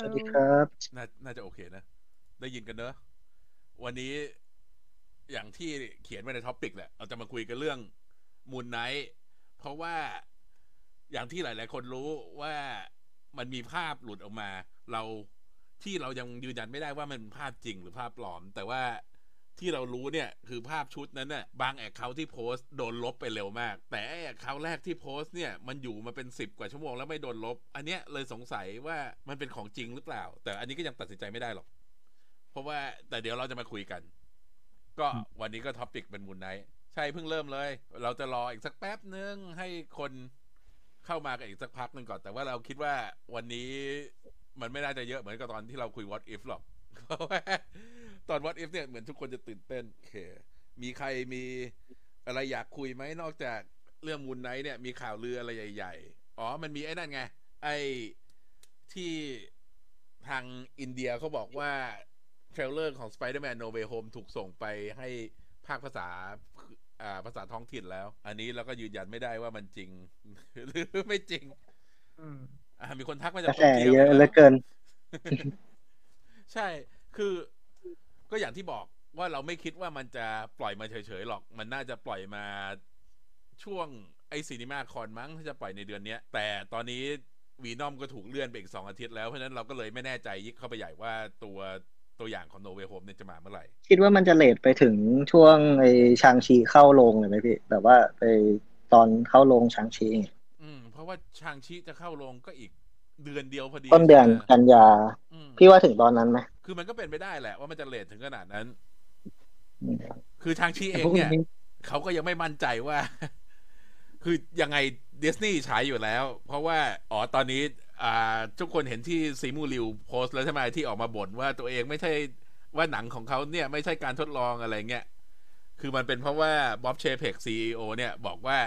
สวัสดีครับน่าน่าจะโอเคนะ ได้ยินกันเนอะวันนี้อย่างที่เขียนไว้ใน topic แหละ เราจะมาคุยกันเรื่อง Moon Knight เพราะว่าอย่างที่หลาย ๆ คนรู้ว่ามันมีภาพหลุดออกมา เราที่เรายังยืนยันไม่ได้ว่ามันเป็นภาพจริงหรือภาพปลอม แต่ว่า ที่เรารู้เนี่ยคือภาพชุดนั้นน่ะบาง account ที่โพสต์โดนลบไปเร็วมาก แต่ account แรกที่โพสต์เนี่ยมันอยู่มาเป็นสิบกว่าชั่วโมงแล้วไม่โดนลบ อันเนี้ยเลยสงสัยว่ามันเป็นของจริงหรือเปล่า แต่อันนี้ก็ยังตัดสินใจไม่ได้หรอก เพราะว่าแต่เดี๋ยวเราจะมาคุยกัน ก็วันนี้ก็ topic เป็น Moon Knight ใช่เพิ่งเริ่มเลย เราจะรออีกสักแป๊บนึงให้คนเข้ามากันอีกสักพักหนึ่งก่อน แต่ว่าเราคิดว่าวันนี้มันไม่น่าจะเยอะเหมือนกับตอนที่เราคุย what if หรอกเพราะว่า ตอน what if เนี่ยเหมือนทุกคนจะตื่นเต้นโอเค มีใครมีอะไรอยากคุยไหมนอกจากเรื่อง Moon Knight เนี่ย มีข่าวลืออะไรใหญ่ ๆ อ๋อ มันมีไอ้นั่นไง ไอ้ที่ทางอินเดียเขาบอกว่า trailer ของ Spider-Man No Way Home ถูกส่งไปให้ภาคภาษาอ่าภาษาท้องถิ่นแล้ว อันนี้เราก็ยืนยันไม่ได้ว่ามันจริง หรือไม่จริงอืมอ่ามีคนทักมากจากระแสโตกีวเยอะแล้วเหลือเกิน ใช่คือ ก็อย่างที่บอกว่าเราไม่คิดว่ามันจะปล่อยมาเฉยๆหรอก มันน่าจะปล่อยมาช่วงไอ CinemaCon มั้งที่จะปล่อยในเดือนเนี้ยแต่ตอนนี้ Venom ก็ถูกเลื่อนไปอีกสองอาทิตย์แล้ว เพราะฉะนั้นเราก็เลยไม่แน่ใจยิ่งเข้าไปใหญ่ว่าตัวตัวอย่างของ No Way Home เนี่ยจะมาเมื่อไหร่ คิดว่ามันจะ late ไปถึงช่วงไอ้ Shang-Chi เข้าโรงเลยไหมพี่ แบบว่าไปตอนเข้าโรง Shang-Chi อืมเพราะว่า Shang-Chi จะเข้าโรงก็อีก เดือนเดียวพอดีต้นเดือนใช่ไหมกันยาอืมพี่ว่าถึงตอนนั้นไหมคือมันก็เป็นไปได้แหละว่ามันจะ late ถึงขนาดนั้นอืมคือชางชีเองเนี่ยเขาก็ยังไม่มั่นใจว่า คือยังไงดิสนีย์ฉายอยู่แล้ว เพราะว่าอ๋อตอนนี้ อ่า ทุกคนเห็นที่ซีมูริวโพสต์แล้วใช่ไหมที่ออกมาบ่นว่าตัวเองไม่ใช่ว่าหนังของเขาเนี่ยไม่ใช่การทดลองอะไรเงี้ยคือมันเป็นเพราะว่าบ๊อบเชเพกซีอเนี่ย บอกว่า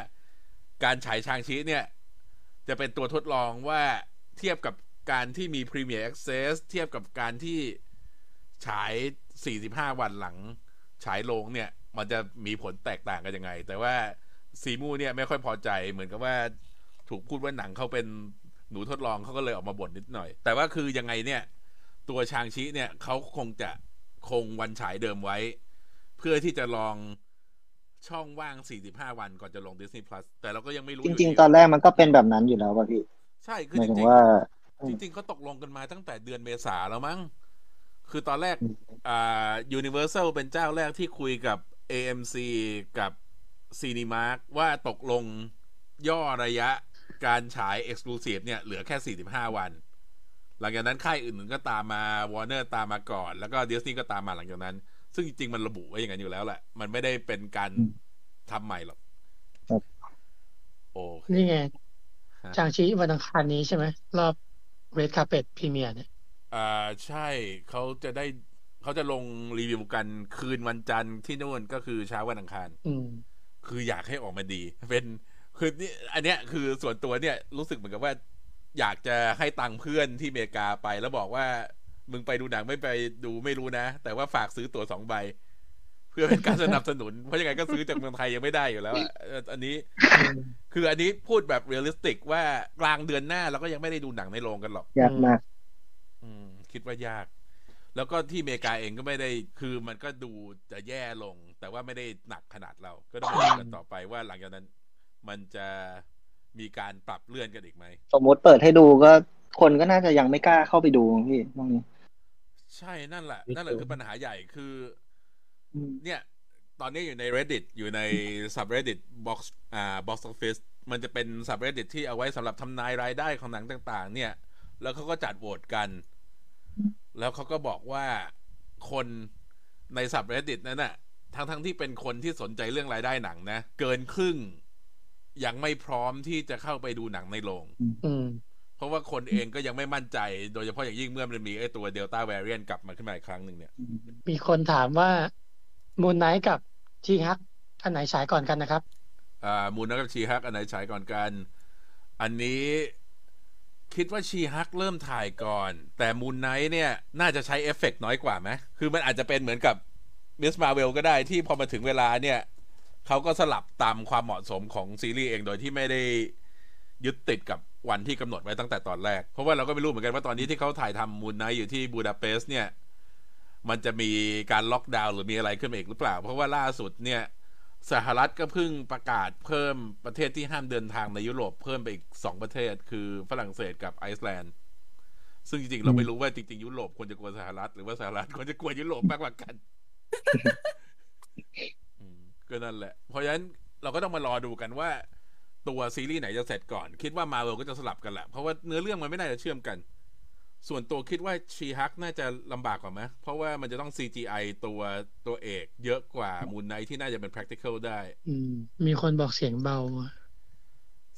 การฉายชางชีเนี่ย จะเป็นตัวทดลองว่า เทียบกับการที่มี Premier Access เทียบกับการที่ฉาย 45 วันหลัง ฉายลงเนี่ย มันจะมีผลแตกต่างกันยังไง แต่ว่าซีมูเนี่ยไม่ค่อยพอใจเหมือนกับว่าถูกพูดว่าหนังเขาเป็นหนูทดลองเขาก็เลยออกมาบ่นนิดหน่อย แต่ว่าคือยังไงเนี่ย ตัวชางชิเนี่ยเขาคงจะคงวันฉายเดิมไว้ เพื่อที่จะลองช่องว่าง 45 วันก่อนจะลง Disney Plus แต่เราก็ยังไม่รู้ จริง ๆ ตอนแรกมันก็เป็นแบบนั้นอยู่แล้วป่ะพี่ ใช่คือหมายจถึงริงว่าๆจริงๆเขาตกลงกันมาตั้งแต่เดือนเมษาแล้วมั้งคือตอนแรกอืมอ่า Universal เป็นเจ้าแรกที่คุยกับ AMC กับ Cinemark ว่าตกลงย่อระยะการฉาย Exclusive เนี่ย เหลือแค่ 45 วัน หลังจากนั้นค่ายอื่นๆก็ตามมา Warner ตามมาก่อน แล้วก็ Disney ก็ตามมาหลังจากนั้น ซึ่งจริงๆ มันระบุไว้อย่างนั้นอยู่แล้วแหละ มันไม่ได้เป็นการอืมทำใหม่หรอกครับโอเคนี่ไง ฮะชางชีวันอังคารนี้ใช่ไหมรอบเรดคาเ p ตพรีเมียร์เนี่ยอ่าใช่เขาจะได้เขาจะลงรีวิวกันคืนวันจันทร์ที่นู่นก็คือเช้าวันอังคาร อืมคืออยากให้ออกมาดี เป็นคือนี่อันเนี้ยคือส่วนตัวเนี่ยรู้สึกเหมือนกับว่าอยากจะให้ตังค์เพื่อนที่อเมริกาไปแล้วบอกว่า มึงไปดูหนังไม่ไปดูไม่รู้นะ แต่ว่าฝากซื้อตั๋วสองใบ เพื่อเป็นการสนับสนุน เพราะยังไงก็ซื้อจากเมืองไทยยังไม่ได้อยู่แล้วอะเอ่ออันนี้ คืออันนี้พูดแบบ realistic ว่ากลางเดือนหน้าเราก็ยังไม่ได้ดูหนังในโรงกันหรอกยากมากอืมคิดว่ายาก แล้วก็ที่อเมริกาเองก็ไม่ได้คือมันก็ดูจะแย่ลง แต่ว่าไม่ได้หนักขนาดเรา ก็ต้องมาดูกันต่อไปว่าหลังจากนั้น มันจะมีการปรับเลื่อนกันอีกไหม สมมติเปิดให้ดูก็คนก็น่าจะยังไม่กล้าเข้าไปดูพี่ตรงนี้ ใช่นั่นแหละ นั่นแหละคือปัญหาใหญ่คืออืม เนี่ย ตอนนี้อยู่ใน reddit อยู่ใน subreddit box อ่า box office มันจะเป็น subreddit ที่เอาไว้สำหรับทำนายรายได้ของหนังต่าง ๆ เนี่ย แล้วเขาก็จัดโหวตกัน แล้วเขาก็บอกว่าคนใน subreddit นั้นน่ะทั้งทั้งๆที่เป็นคนที่สนใจเรื่องรายได้หนังนะ เกินครึ่งยังไม่พร้อมที่จะเข้าไปดูหนังในโรงอืมเพราะว่าคนเองก็ยังไม่มั่นใจ โดยเฉพาะอย่างยิ่งเมื่อมันมีไอ้ตัว Delta variant กลับมาขึ้นมาอีกครั้งหนึ่งเนี่ย มีคนถามว่า Moon Knight กับ She-Hulk อันไหนฉายก่อนกันนะครับ อ่า Moon Knight กับ She-Hulk อันไหนฉายก่อนกัน อันนี้คิดว่า She-Hulk เริ่มถ่ายก่อน แต่ Moon Knight เนี่ยน่าจะใช้เอฟเฟกต์น้อยกว่าไหมคือมันอาจจะเป็นเหมือนกับ Ms. Marvel ก็ได้ที่พอมาถึงเวลาเนี่ยเขาก็สลับตามความเหมาะสมของซีรีส์เองโดยที่ไม่ได้ยึดติดกับวันที่กำหนดไว้ตั้งแต่ตอนแรก เพราะว่าเราก็ไม่รู้เหมือนกันว่าตอนนี้ที่เขาถ่ายทำมูนไนท์อยู่ที่บูดาเปสต์เนี่ย มันจะมีการล็อกดาวน์หรือมีอะไรขึ้นมาอีกหรือเปล่า เพราะว่าล่าสุดเนี่ยสหรัฐก็เพิ่งประกาศเพิ่มประเทศที่ห้ามเดินทางในยุโรปเพิ่มไปอีกสองประเทศ คือฝรั่งเศสกับไอซ์แลนด์ ซึ่งจริงๆ เราไม่รู้ว่าจริงๆ ยุโรปควรจะกลัวสหรัฐหรือว่าสหรัฐควรจะกลัวยุโรปมากกว่ากันก็นั่นแหละ เพราะฉะนั้นเราก็ต้องมารอดูกันว่า ตัวซีรีส์ไหนจะเสร็จก่อน คิดว่ามาเวลก็จะสลับกันแหละเพราะว่าเนื้อเรื่องมันไม่น่าจะเชื่อมกัน ส่วนตัวคิดว่าชีฮักน่าจะลำบากกว่าไหมเพราะว่ามันจะต้อง CGI ตัวตัวเอกเยอะกว่ามูนไนที่น่าจะเป็น practical ได้ อืม มีคนบอกเสียงเบา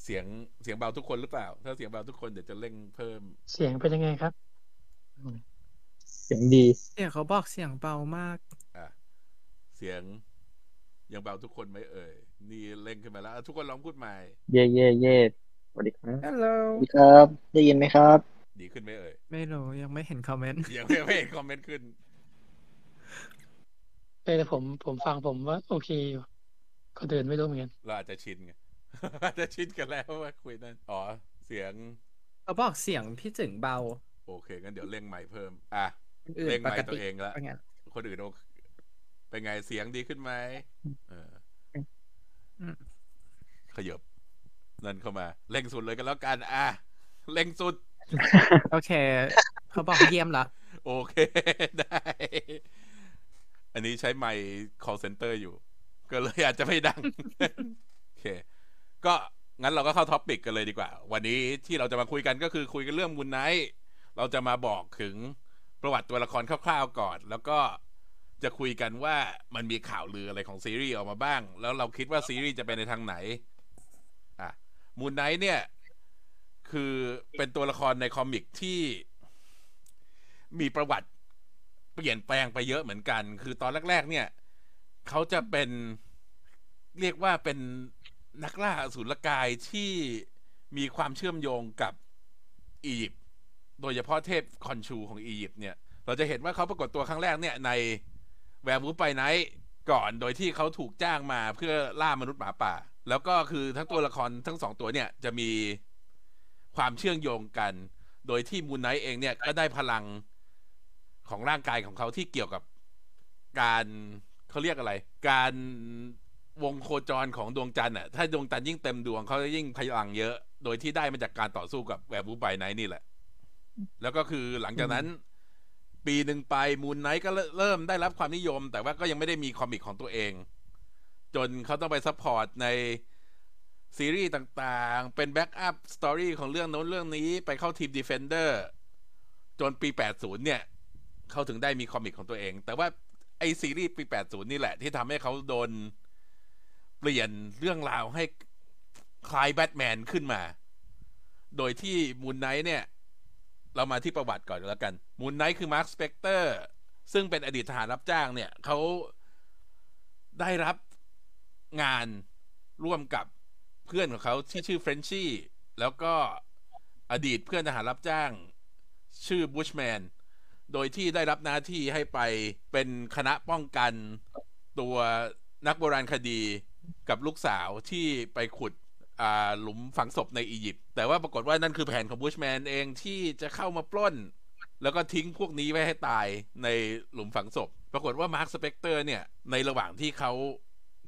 เสียงเสียงเบาทุกคนหรือเปล่า ถ้าเสียงเบาทุกคนเดี๋ยวจะเร่งเพิ่ม เสียงเป็นยังไงครับ เสียงดี เสียงเขาบอกเสียงเบามาก อะ เสียงยังเบาทุกคนไหมเอ่ย นี่เร่งขึ้นมาแล้วอะทุกคนลองพูดใหม่ เย่เย่เย่สวัสดีครับ ฮัลโหล สวัสดีครับ ได้ยินไหมครับ ดีขึ้นไหมเอ่ย ไม่รู้ยังไม่เห็นคอมเมนต์ ยังไม่ไม่เห็นคอมเมนต์ขึ้นแต่ผมผมฟังผมว่า โอเคอยู่ก็เดินไม่รู้เหมือนกัน เราอาจจะชินไงอาจจะชินกันแล้วว่าคุยนั่น อ๋อ เสียงเขาบอกเสียงพี่จึงเบา โอเคงั้นเดี๋ยวเร่งใหม่เพิ่ม อะคนอื่นเร่งปใหม่กตัติวเองละว่างั้นคนอื่นโอเคเป็นไงเสียงดีขึ้นไหมเอออืมขยบนั่นเข้ามา เร่งสุดเลยกันแล้วกัน อะ เร่งสุด โอเค เขาบอกเยี่ยมละโอเคได้ อันนี้ใช้ไมค์ call center อยู่ ก็เลยอาจจะไม่ดัง โอเค ก็งั้นเราก็เข้า topic กันเลยดีกว่า วันนี้ที่เราจะมาคุยกันก็คือคุยกันเรื่อง Moon Knight เราจะมาบอกถึงประวัติตัวละครคร่าวๆก่อน แล้วก็จะคุยกันว่ามันมีข่าวลืออะไรของซีรีส์ออกมาบ้าง แล้วเราคิดว่าซีรีส์จะไปในทางไหน อะ Moon Knight เนี่ย คือเป็นตัวละครใน comic ที่มีประวัติเปลี่ยนแปลงไปเยอะเหมือนกัน คือตอนแรก ๆ เนี่ย เขาจะเป็นเรียกว่าเป็นนักล่าอสูรกายที่มีความเชื่อมโยงกับอียิปต์โดยเฉพาะเทพ Khonshu ของอียิปต์เนี่ย เราจะเห็นว่าเขาปรากฏตัวครั้งแรกเนี่ยใน Werewolf by Night ก่อนโดยที่เขาถูกจ้างมาเพื่อล่ามนุษย์หมาป่า แล้วก็คือทั้งตัวละครทั้งสองตัวเนี่ยจะมี ความเชื่อมโยงกัน โดยที่ Moon Knight เองเนี่ยก็ได้พลังของร่างกายของเขาที่เกี่ยวกับการเขาเรียกอะไร การวงโคจรของดวงจันทร์อะถ้าดวงจันทร์ยิ่งเต็มดวงเขาจะยิ่งพลังเยอะ โดยที่ได้มาจากการต่อสู้กับ Werewolf by Night นี่แหละ แล้วก็คือหลังจากนั้น ปีหนึ่งไป Moon Knight ก็เริ่มได้รับความนิยม แต่ว่าก็ยังไม่ได้มี comic ของตัวเอง จนเขาต้องไป support ใน ซีรีส์ต่างๆ เป็น backup story ของเรื่องโน้นเรื่องนี้ไปเข้าทีม Defender จนปี 80 เนี่ย เขาถึงได้มี comic ของตัวเอง แต่ว่าไอซีรีส์ปี 80 นี่แหละ ที่ทำให้เขาโดนเปลี่ยนเรื่องราวให้คล้ายแบทแมนขึ้นมา โดยที่ Moon Knight เนี่ย เรามาที่ประวัติก่อนแล้วกัน Moon Knight คือ Marc Spector ซึ่งเป็นอดีตทหารรับจ้างเนี่ยเขาได้รับงานร่วมกับ เพื่อนของเขาที่ชื่อ Frenchieแล้วก็อดีตเพื่อนทหารรับจ้าง ชื่อ Bushman โดยที่ได้รับหน้าที่ให้ไปเป็นคณะป้องกันตัวนักโบราณคดีกับลูกสาวที่ไปขุดหลุมฝังศพในอียิปต์แต่ว่าปรากฏว่านั่นคือแผนของ Bushman เองที่จะเข้ามาปล้น แล้วก็ทิ้งพวกนี้ไว้ให้ตายในหลุมฝังศพ ปรากฏว่า Marc Spector เนี่ยในระหว่างที่เขา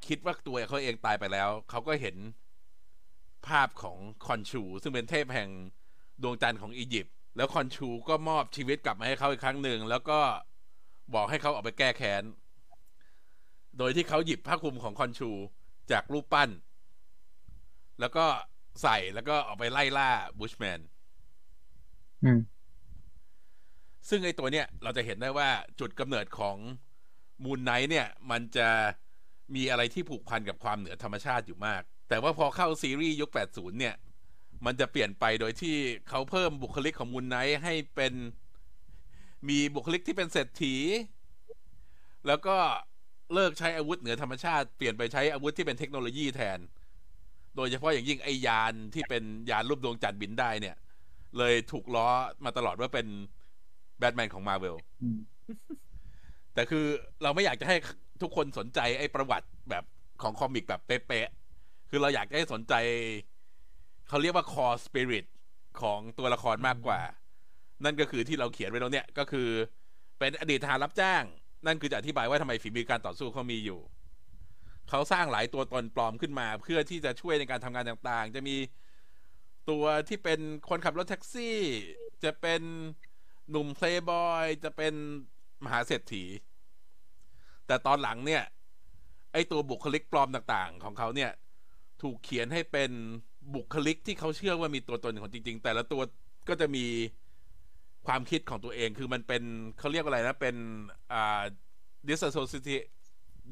คิดว่าตัวเขาเองตายไปแล้ว เขาก็เห็น ภาพของคอนชู ซึ่งเป็นเทพแห่งดวงจันทร์ของอียิปต์แล้วคอนชูก็มอบชีวิตกลับมาให้เขาอีกครั้งหนึ่ง แล้วก็บอกให้เขาออกไปแก้แค้น โดยที่เขาหยิบผ้าคลุมของคอนชูจากรูปปั้น แล้วก็ใส่แล้วก็ออกไปไล่ล่าบูชแมนอืมซึ่งไอตัวเนี้ยเราจะเห็นได้ว่าจุดกำเนิดของมูนไนท์เนี่ย มันจะมีอะไรที่ผูกพันกับความเหนือธรรมชาติอยู่มาก แต่ว่าพอเข้าซีรีส์ยุค 80 เนี่ย มันจะเปลี่ยนไปโดยที่เขาเพิ่มบุคลิกของมูนไนท์ให้เป็นมีบุคลิกที่เป็นเศรษฐี แล้วก็เลิกใช้อาวุธเหนือธรรมชาติเปลี่ยนไปใช้อาวุธที่เป็นเทคโนโลยีแทน โดยเฉพาะอย่างยิ่งไอยานที่เป็นยานรูปดวงจันทร์บินได้เนี่ย เลยถูกล้อมาตลอดว่าเป็นแบทแมนของมา r v เวลอืมแต่คือเราไม่อยากจะให้ทุกคนสนใจไอ้ประวัติแบบของคอมิกแบบเป๊ะๆ คือเราอยากจะให้สนใจ เขาเรียกว่า core spirit ของตัวละครมากกว่า นั่นก็คือที่เราเขียนไว้ตรงเนี้ยก็คือ เป็นอดีตทหารรับจ้าง นั่นคือจะอธิบายว่าทำไมฝีมือการต่อสู้เขามีอยู่ เขาสร้างหลายตัวตนปลอมขึ้นมา เพื่อที่จะช่วยในการทำงานต่างๆ จะมีตัวที่เป็นคนขับรถแท็กซี่ จะเป็นหนุ่มเพลย์บอยจะเป็นมหาเศรษฐี แต่ตอนหลังเนี่ย ไอตัวบุคลิกปลอมต่างๆ ของเขาเนี่ย ถูกเขียนให้เป็นบุคลิกที่เขาเชื่อว่ามีตัวตนของจริง ๆ แต่ละตัวก็จะมีความคิดของตัวเอง คือมันเป็นเขาเรียกว่าอะไรนะ เป็นอ่า disassociative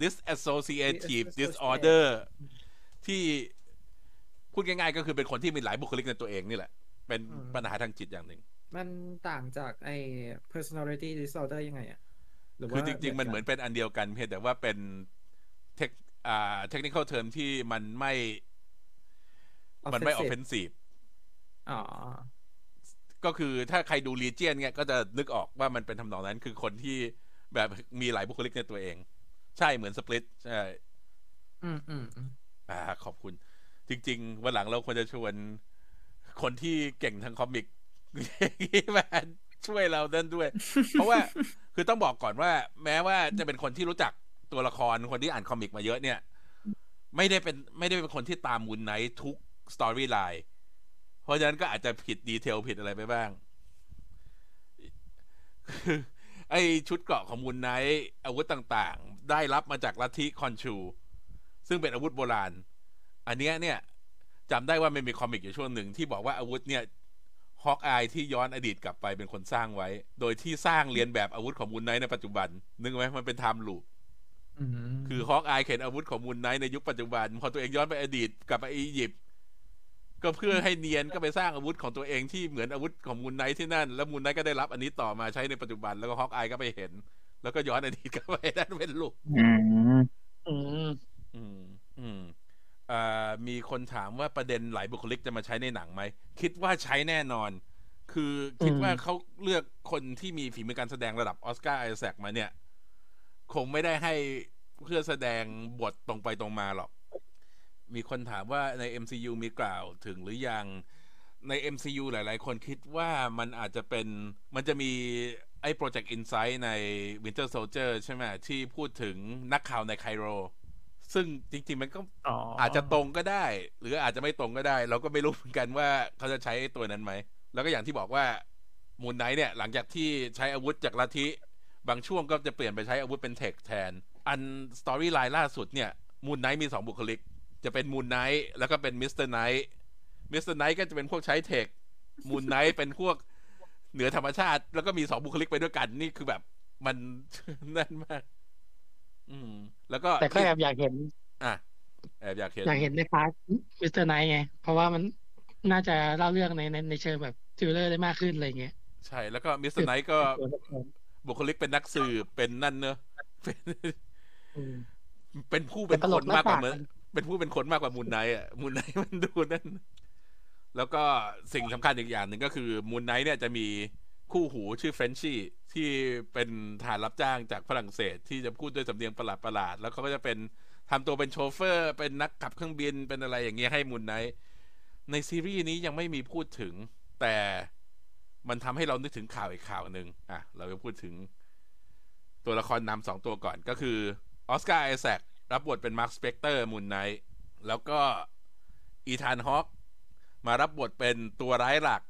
disassociative disorder ที่พูดง่ายๆ ก็คือเป็นคนที่มีหลายบุคลิกในตัวเองนี่แหละ เป็นอืมปัญหาทางจิตอย่างหนึ่ง มันต่างจากไอ้ personality disorder ยังไงอะหรือว่าคือจริงๆ มันเหมือนเป็นอันเดียวกันเพียงแต่ว่าเป็นเทค อ่าเทคนิคเทอมที่มันไม่ มันไม่ offensive อ๋อ ก็คือถ้าใครดูรีเจียนเนี่ย ก็จะนึกออกว่ามันเป็นทำนองนั้น คือคนที่แบบมีหลายบุคลิกในตัวเอง ใช่เหมือน Split ใช่ อืมอืมอืมอ่า ขอบคุณ จริง ๆ วันหลังเราควรจะชวนคนที่เก่งทาง comic มาช่วยเราเดินด้วย เพราะว่าคือต้องบอกก่อนว่า แม้ว่าจะเป็นคนที่รู้จัก ตัวละครคนที่อ่าน comic มาเยอะเนี่ย ไม่ได้เป็นไม่ได้เป็นคนที่ตาม Moon Knight ทุก storyline เพราะฉะนั้นก็อาจจะผิด detail ผิดอะไรไปบ้าง คือไอชุดเกราะของ Moon Knight อาวุธต่างๆ ได้รับมาจากลัทธิ Khonshu ซึ่งเป็นอาวุธโบราณ อันเนี้ยเนี่ยจำได้ว่ามันมี comic อยู่ช่วงหนึ่งที่บอกว่าอาวุธเนี่ย Hawkeye ที่ย้อนอดีตกลับไปเป็นคนสร้างไว้ โดยที่สร้างเลียนแบบอาวุธของ Moon Knight ในปัจจุบัน นึกไหมมันเป็น time loop คือ Hawkeye เห็นอาวุธของ Moon Knight ในยุคปัจจุบัน พอตัวเองย้อนไปอดีตกลับไปอียิปต์ก็เพื่อให้เนียนก็ไปสร้างอาวุธของตัวเองที่เหมือนอาวุธของ Moon Knight ที่นั่น แล้ว Moon Knight ก็ได้รับอันนี้ต่อมาใช้ในปัจจุบันแล้วก็ Hawkeye ก็ไปเห็น แล้วก็ย้อนอดีตกลับไปนั่นเป็นลูกอืมอืมอืมอืมอ่ามีคนถามว่าประเด็นหลายบุคลิกจะมาใช้ในหนังไหม คิดว่าใช้แน่นอน คือคิดว่าเขาเลือกคนที่มีฝีมือการแสดงระดับออสการ์ไอแซคมาเนี่ย คงไม่ได้ให้เพื่อแสดงบทตรงไปตรงมาหรอก มีคนถามว่าใน MCU มีกล่าวถึงหรือยัง ใน MCU หลาย ๆ คนคิดว่ามันอาจจะเป็น มันจะมีไอ้ Project Insight ใน Winter Soldier ใช่ไหมที่พูดถึงนักข่าวในไคโร ซึ่งจริง ๆ มันก็อ๋ออาจจะตรงก็ได้ หรืออาจจะไม่ตรงก็ได้ เราก็ไม่รู้เหมือนกันว่าเขาจะใช้ตัวนั้นไหม แล้วก็อย่างที่บอกว่า Moon Knight เนี่ย หลังจากที่ใช้อาวุธจากลัทธิ บางช่วงก็จะเปลี่ยนไปใช้อาวุธเป็น tech แทน อัน storyline ล่าสุดเนี่ย Moon Knight มีสองบุคลิก จะเป็น Moon Knight แล้วก็เป็น Mr. Knight Mr. Knight ก็จะเป็นพวกใช้ tech Moon Knight เป็นพวกเหนือธรรมชาติ แล้วก็มีสองบุคลิกไปด้วยกัน นี่คือแบบมันนั่นมาก อืม แล้วก็แต่ก็แอบอยากเห็น อะแอบอยากเห็น อยากเห็นใน part Mr. Knight ไง เพราะว่ามันน่าจะเล่าเรื่องในในในเชิงแบบ thriller ได้มากขึ้นอะไรเงี้ย ใช่ แล้วก็ Mr. Knight ก็ บุคลิกเป็นนักสืบเป็นนั่นเนอะเป็นอืมเป็นผู้เป็นเป็นตคลนกหน้ามากกว่าปากเมื่อมันเป็นผู้เป็นคนมากกว่ามูนไนท์อะมูนไนท์มันดูนั่น แล้วก็สิ่งสำคัญอีกอย่างหนึ่งก็คือมูนไนท์เนี่ยจะมีคู่หูชื่อเฟรนชี่ที่เป็นฐานรับจ้างจากฝรั่งเศส ที่จะพูดด้วยสำเนียงประหลาดประหลาดๆแล้วเขาก็จะเป็นทำตัวเป็นโชเฟอร์ เป็นนักขับเครื่องบินเป็นอะไรอย่างเงี้ยให้มูนไนท์ในซีรีส์นี้ยังไม่มีพูดถึงแต่ มันทำให้เรานึกถึงข่าวอีกข่าวหนึ่งอะ เราจะพูดถึงตัวละครนำสองตัวก่อนก็คือออสการ์ไอแซครับบทเป็นมาร์คสเปกเตอร์ Moon Knight แล้วก็อีธานฮอคมารับบทเป็นตัวร้ายหลัก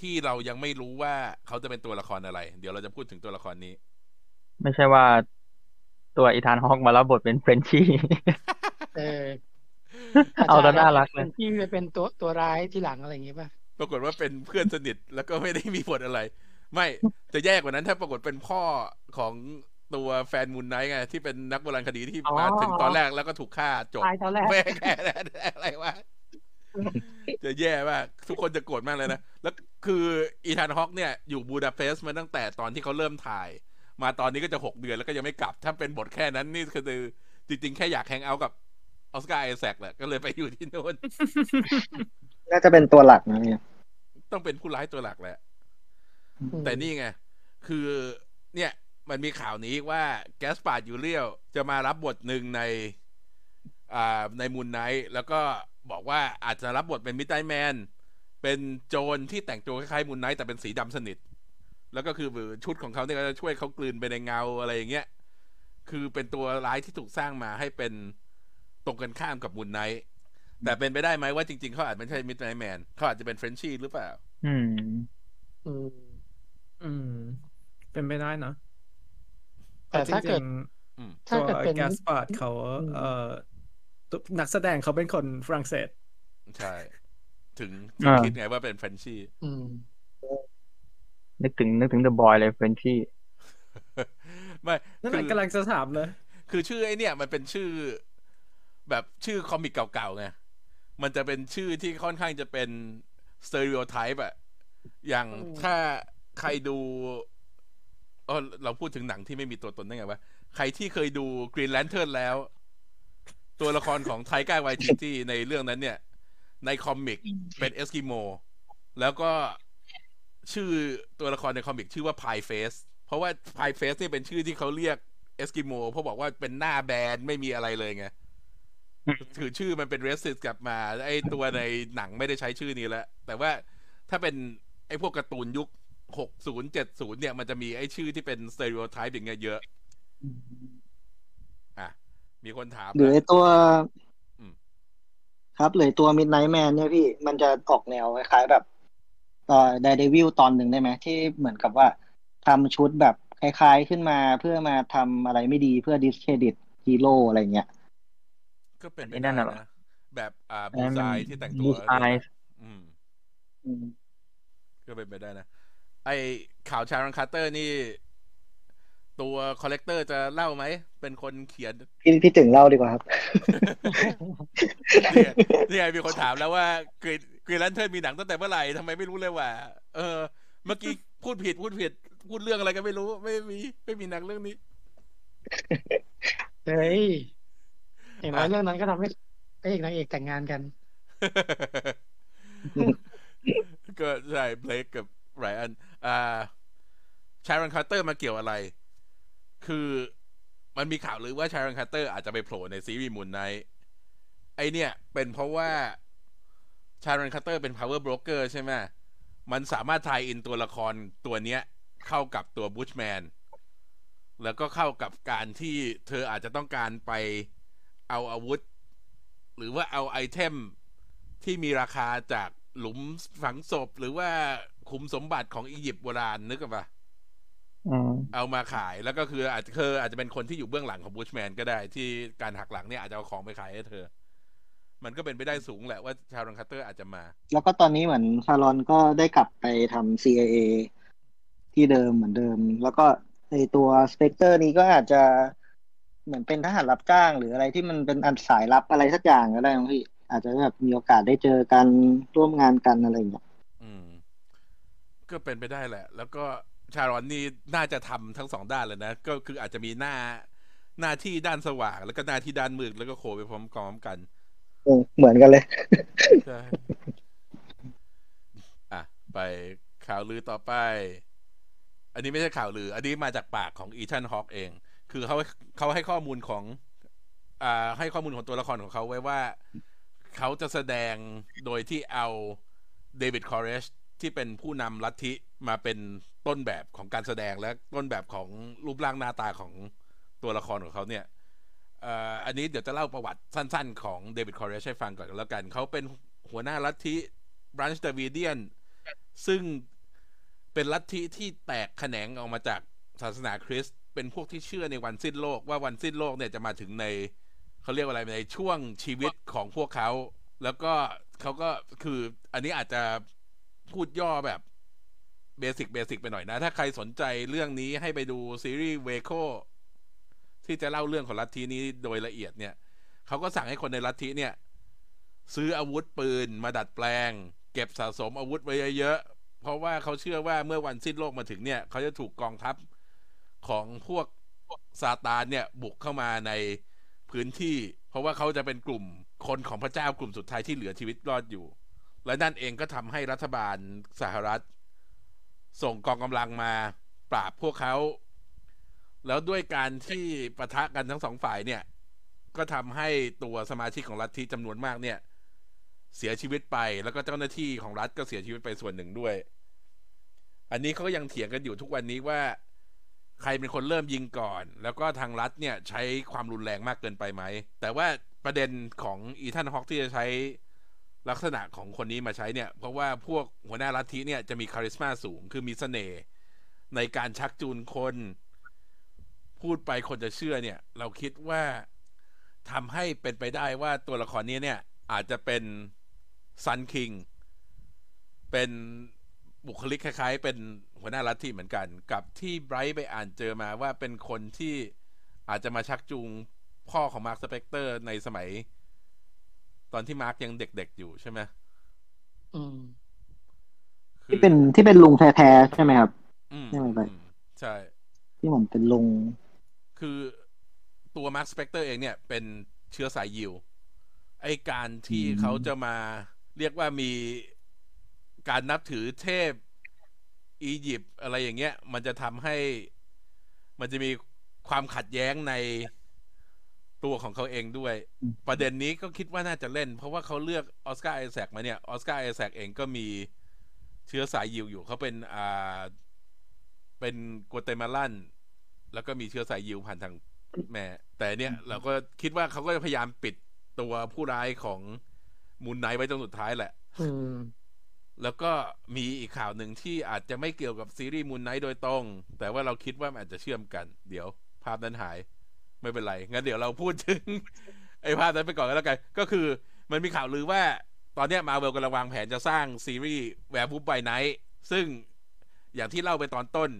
ที่เรายังไม่รู้ว่าเขาจะเป็นตัวละครอะไร เดี๋ยวเราจะพูดถึงตัวละครนี้ ไม่ใช่ว่าตัวอีธานฮอกมารับบทเป็นเฟรนชี่เออเอาแต่น่ารักเลยที่ไปเป็นตัวตัวร้ายที่หลังอะไรอย่างเงี้ยป่ะป รากฏว่าเป็นเพื่อนสนิทแล้วก็ไม่ได้มีบทอะไร ไม่จะแย่กว่านั้นถ้าปรากฏเป็นพ่อของตัวแฟน Moon Knight ไงที่เป็นนักโบราณคดีที่อ๋อมาถึงตอนแรกแล้วก็ถูกฆ่าจบตายตอนแรกไม่แค่นั้นอะไรวะจะแย่มากทุกคนจะโกรธมากเลยนะ แล้วคืออีธานฮอกเนี่ยอยู่บูดาเปสต์มาตั้งแต่ตอนที่เขาเริ่มถ่าย มาตอนนี้ก็จะหกเดือนแล้วก็ยังไม่กลับ ถ้าเป็นบทแค่นั้นนี่คือจริง ๆ แค่อยาก hang out กับออสการ์ไอแซคแหละก็เลยไปอยู่ที่โน่นน่าจะเป็นตัวหลักนะเนี่ย ต้องเป็นผู้ร้ายตัวหลักแหละอืมแต่นี่ไง คือเนี่ยมันมีข่าวนี้ว่าแกสปาร์ดยูเรียลจะมารับบทหนึ่งในอ่าใน Moon Knight แล้วก็บอกว่าอาจจะรับบทเป็น Midnight Man เป็นโจรที่แต่งตัวคล้ายๆ Moon Knight แต่เป็นสีดำสนิท แล้วก็คือชุดของเขาเนี่ยก็จะช่วยเขากลืนไปในเงาอะไรอย่างเงี้ยคือเป็นตัวร้ายที่ถูกสร้างมาให้เป็นตรงกันข้ามกับ Moon Knight แต่เป็นไปได้ไหมว่าจริง ๆเขาอาจไม่ใช่ Midnight Man เขาอาจจะเป็นเฟรนชี่หรือเปล่า อืม อืม อืม เป็นไปได้เนอะแต่ถ้าเกิดจริงอืมๆถ้าตัวเกิดเป็นแกสปาร์ดเขาอืมเอ่อตัวนักแสดงเขาเป็นคนฝรั่งเศส ใช่ ถึงถึงอ่าคิดไงว่าเป็นเฟรนชี่อืมนึกถึงนึกถึง The Boys เลยเฟรนชี่ไม่นั่นแหคือกำลังจะถามเลย คือชื่อไอ้เนี่ย มันเป็นชื่อ แบบชื่อ comic เก่าๆไง มันจะเป็นชื่อที่ค่อนข้างจะเป็น stereotype อะอย่างอืมถ้าใครดูเออเราพูดถึงหนังที่ไม่มีตัวตนได้ไงวะ ใครที่เคยดู Green Lantern แล้ว ตัวละครของไทก้าไวทิตี้ในเรื่องนั้นเนี่ย ใน comic เป็นเอสกิโมแล้วก็ชื่อตัวละครใน comic ชื่อว่า Pieface เพราะว่า Pieface นี่เป็นชื่อที่เขาเรียกเอสกิโมเพราะบอกว่าเป็นหน้าแบนไม่มีอะไรเลยไง ถือชื่อมันเป็น racist กลับมาไอ้ตัวในหนังไม่ได้ใช้ชื่อนี้แล้วแต่ว่าถ้าเป็นไอ้พวกการ์ตูนยุค60 70เนี่ยมันจะมีไอ้ชื่อที่เป็น stereotype อย่างเงี้ยเยอะ อะ มีคนถามหรือไอ้นะตัวอืมครับหรือตัว Midnight Man เนี่ยพี่ มันจะออกแนวคล้ายๆแบบตอนไดเดวิลตอนหนึ่งได้ไหมที่เหมือนกับว่าทำชุดแบบคล้ายๆขึ้นมาเพื่อมาทำอะไรไม่ดีเพื่อดิสเครดิตฮีโร่อะไรเงี้ย ก็เป็นไปไอ้นั่ได้นน่ะเหรอนะแบบอ่าอันบูนั้นซามันยที่แต่งตัว Bullseye อืมอืมก็เป็นไปได้นะ ไอข่าวชารันคาร์เตอร์นี่ ตัวคอลเลกเตอร์จะเล่าไหม เป็นคนเขียน พี่พี่ถึงเล่าดีกว่าครับเนี่ยนี่ไงมีคนถามแล้วว่ากรีนกรีนแลนเทิร์นมีหนังตั้งแต่เมื่อไหร่ทำไมไม่รู้เลยว่า เออ เมื่อกี้พูดผิดพูดผิด พูดเรื่องอะไรก็ไม่รู้ ไม่มี ไม่มีหนังเรื่องนี้ เฮ้ย อย่างน้อยอะเรื่องนั้นก็ทำให้พระเอกนางเอกแต่งงานกัน ก็ใช่เบลกกับไรอันอ่าชารอนคาร์เตอร์มาเกี่ยวอะไร คือมันมีข่าวลือว่าชารอนคาร์เตอร์อาจจะไปโผล่ในซีรีส์ Moon Knight ไอเนี่ย เป็นเพราะว่าชารอนคาร์เตอร์เป็น Power Broker ใช่ไหมมันสามารถ tie-in ตัวละครตัวเนี้ย เข้ากับตัวบูชแมนแล้วก็เข้ากับการที่เธออาจจะต้องการไป เอาอาวุธ หรือว่าเอา itemที่มีราคาจากหลุมฝังศพ หรือว่าขุมสมบัติของอียิปต์โบราณนึกออกปะอืมเอามาขายแล้วก็คืออาจจะเธออาจจะเป็นคนที่อยู่เบื้องหลังของบูชแมนก็ได้ที่การหักหลังเนี่ยอาจจะเอาของไปขายให้เธอ มันก็เป็นไปได้สูงแหละว่าชารอนคาร์เตอร์อาจจะมา แล้วก็ตอนนี้เหมือนชารอนก็ได้กลับไปทำ CIA ที่เดิมเหมือนเดิม แล้วก็ในตัวสเปกเตอร์นี้ก็อาจจะ เหมือนเป็นทหารรับจ้าง หรืออะไรที่มันเป็นอันสายลับอะไรสักอย่างก็ได้มั้งพี่ อาจจะแบบมีโอกาสได้เจอกันร่วมงานกันอะไรอย่างเงี้ยอืม ก็เป็นไปได้แหละ แล้วก็ชารอนนี่น่าจะทำทั้งสองด้านเลยนะ ก็คืออาจจะมีหน้าหน้าที่ด้านสว่าง แล้วก็หน้าที่ด้านมืดแล้วก็โคไปพร้อมๆกันเออเหมือนกันเลยใช่อะไปข่าวลือต่อไป อันนี้ไม่ใช่ข่าวลือ อันนี้มาจากปากของอีธานฮอคเอง คือเขาเขาให้ข้อมูลของ อ่า ให้ข้อมูลของตัวละครของเขาไว้ว่า เขาจะแสดงโดยที่เอาเดวิดคอร์เรชที่เป็นผู้นำลัทธิมาเป็นต้นแบบของการแสดงและต้นแบบของรูปร่างหน้าตาของตัวละครของเขาเนี่ยอันนี้เดี๋ยวจะเล่าประวัติสั้นๆ ของเดวิดคอร์เรชให้ฟังก่อนแล้วกัน เขาเป็นหัวหน้าลัทธิ Branch Davidian ซึ่งเป็นลัทธิที่แตกแขนงออกมาจากศาสนาคริสต์ เป็นพวกที่เชื่อในวันสิ้นโลกว่าวันสิ้นโลกเนี่ยจะมาถึงในเขาเรียกว่าอะไรในช่วงชีวิตของพวกเขา แล้วก็เขาก็คืออันนี้อาจจะพูดย่อแบบ basic basic ไปหน่อยนะ ถ้าใครสนใจเรื่องนี้ให้ไปดูซีรีส์ Waco ที่จะเล่าเรื่องของลัทธินี้โดยละเอียดเนี่ยเขาก็สั่งให้คนในลัทธิเนี่ย ซื้ออาวุธปืนมาดัดแปลง เก็บสะสมอาวุธไว้เยอะๆเพราะว่าเขาเชื่อว่าเมื่อวันสิ้นโลกมาถึงเนี่ย เขาจะถูกกองทัพ ของพวกซาตานเนี่ยบุกเข้ามาในพื้นที่ เพราะว่าเขาจะเป็นกลุ่มคนของพระเจ้ากลุ่มสุดท้ายที่เหลือชีวิตรอดอยู่ และนั่นเองก็ทำให้รัฐบาลสหรัฐ ส่งกองกำลังมาปราบพวกเขา แล้วด้วยการที่ปะทะกันทั้งสองฝ่ายเนี่ย ก็ทำให้ตัวสมาชิกของลัฐทธิจำนวนมากเนี่ย เสียชีวิตไปแล้วก็เจ้าหน้าที่ของรัฐก็เสียชีวิตไปส่วนหนึ่งด้วย อันนี้เขาก็ยังเถียงกันอยู่ทุกวันนี้ว่า ใครเป็นคนเริ่มยิงก่อน แล้วก็ทางรัฐเนี่ยใช้ความรุนแรงมากเกินไปไหม แต่ว่าประเด็นของอีธานฮอกที่จะใช้ลักษณะของคนนี้มาใช้เนี่ย เพราะว่าพวกหัวหน้าลัทธิเนี่ยจะมีคาริสมาสูง คือมีเสน่ห์ในการชักจูนคน พูดไปคนจะเชื่อเนี่ย เราคิดว่าทำให้เป็นไปได้ว่าตัวละครนี้เนี่ย อาจจะเป็นSun King เป็นบุคลิกคล้าย ๆ เป็น หัวหน้าลัทธิเหมือนกัน กับที่ไบรท์ไปอ่านเจอมาว่าเป็นคนที่อาจจะมาชักจูงพ่อของมาร์คสเปกเตอร์ในสมัย ตอนที่มาร์คยังเด็กๆอยู่ใช่ไหมอืมคือที่เป็นที่เป็นลุงแท้ๆใช่ไหมครับอืมใช่ไหมไปอืมใช่ ที่เหมือนเป็นลุง คือตัวมาร์คสเปกเตอร์เองเนี่ย เป็นเชื้อสายยิว ไอการที่อืมเขาจะมาเรียกว่ามีการนับถือเทพ อียิปต์อะไรอย่างเงี้ย มันจะทำให้มันจะมีความขัดแย้งในตัวของเขาเองด้วย ประเด็นนี้ก็คิดว่าน่าจะเล่น เพราะว่าเขาเลือกออสการ์ไอแซคมาเนี่ยออสการ์ไอแซคเองก็มีเชื้อสายยิวอยู่เขาเป็นอ่าเป็นกัวเตมาลันแล้วก็มีเชื้อสายยิวผ่านทางแม่ แต่เนี่ยเราก็คิดว่าเขาก็จะพยายามปิดตัวผู้ร้ายของ Moon Knight ไว้จนสุดท้ายแหละอืม แล้วก็มีอีกข่าวหนึ่งที่อาจจะไม่เกี่ยวกับซีรีส์ Moon Knight โดยตรง แต่ว่าเราคิดว่ามันอาจจะเชื่อมกัน เดี๋ยวภาพนั้นหายไม่เป็นไร งั้นเดี๋ยวเราพูดถึง ไอ้ภาพนั้นไปก่อนก็แล้วกัน ก็คือมันมีข่าวลือว่า ตอนเนี้มาเวลกำลังวางแผนจะสร้างซีรีส์ Werewolf by Nightซึ่งอย่างที่เล่าไปตอนต้น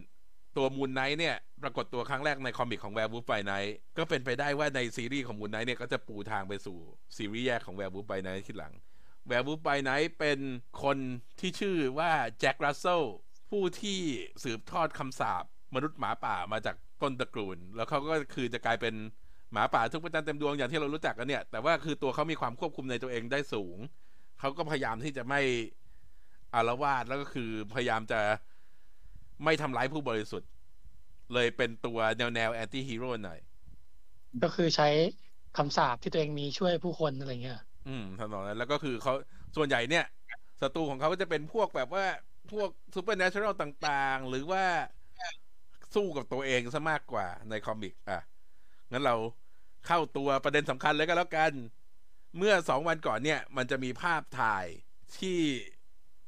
ตัว Moon Knight เนี่ยปรากฏตัวครั้งแรกใน comic ของ Werewolf by Night ก็เป็นไปได้ว่าในซีรีส์ของ Moon Knight เนี่ยก็จะปูทางไปสู่ซีรีส์แยกของ Werewolf by Night ทีหลัง Werewolf by Night เป็นคนที่ชื่อว่า Jack Russell ผู้ที่สืบทอดคำสาปมนุษย์หมาป่ามาจากต้นตระกูล แล้วเขาก็คือจะกลายเป็นหมาป่าทุกพระจันทร์เต็มดวงอย่างที่เรารู้จักกันเนี่ย แต่ว่าคือตัวเขามีความควบคุมในตัวเองได้สูง เขาก็พยายามที่จะไม่อาละวาดแล้วก็คือพยายามจะไม่ทำร้ายผู้บริสุทธิ์ เลยเป็นตัวแนวแนว anti-hero หน่อย ก็คือใช้คำสาปที่ตัวเองมีช่วยผู้คนอะไรเงี้ย อืมทำนองนั้นแล้วก็คือเขาส่วนใหญ่เนี่ยศัตรูของเขาก็จะเป็นพวกแบบว่าพวก supernatural ต่างๆ หรือว่าสู้กับตัวเองซะมากกว่าใน comic อะ งั้นเราเข้าตัวประเด็นสำคัญเลยก็แล้วกัน เมื่อสองวันก่อนเนี่ย มันจะมีภาพถ่ายที่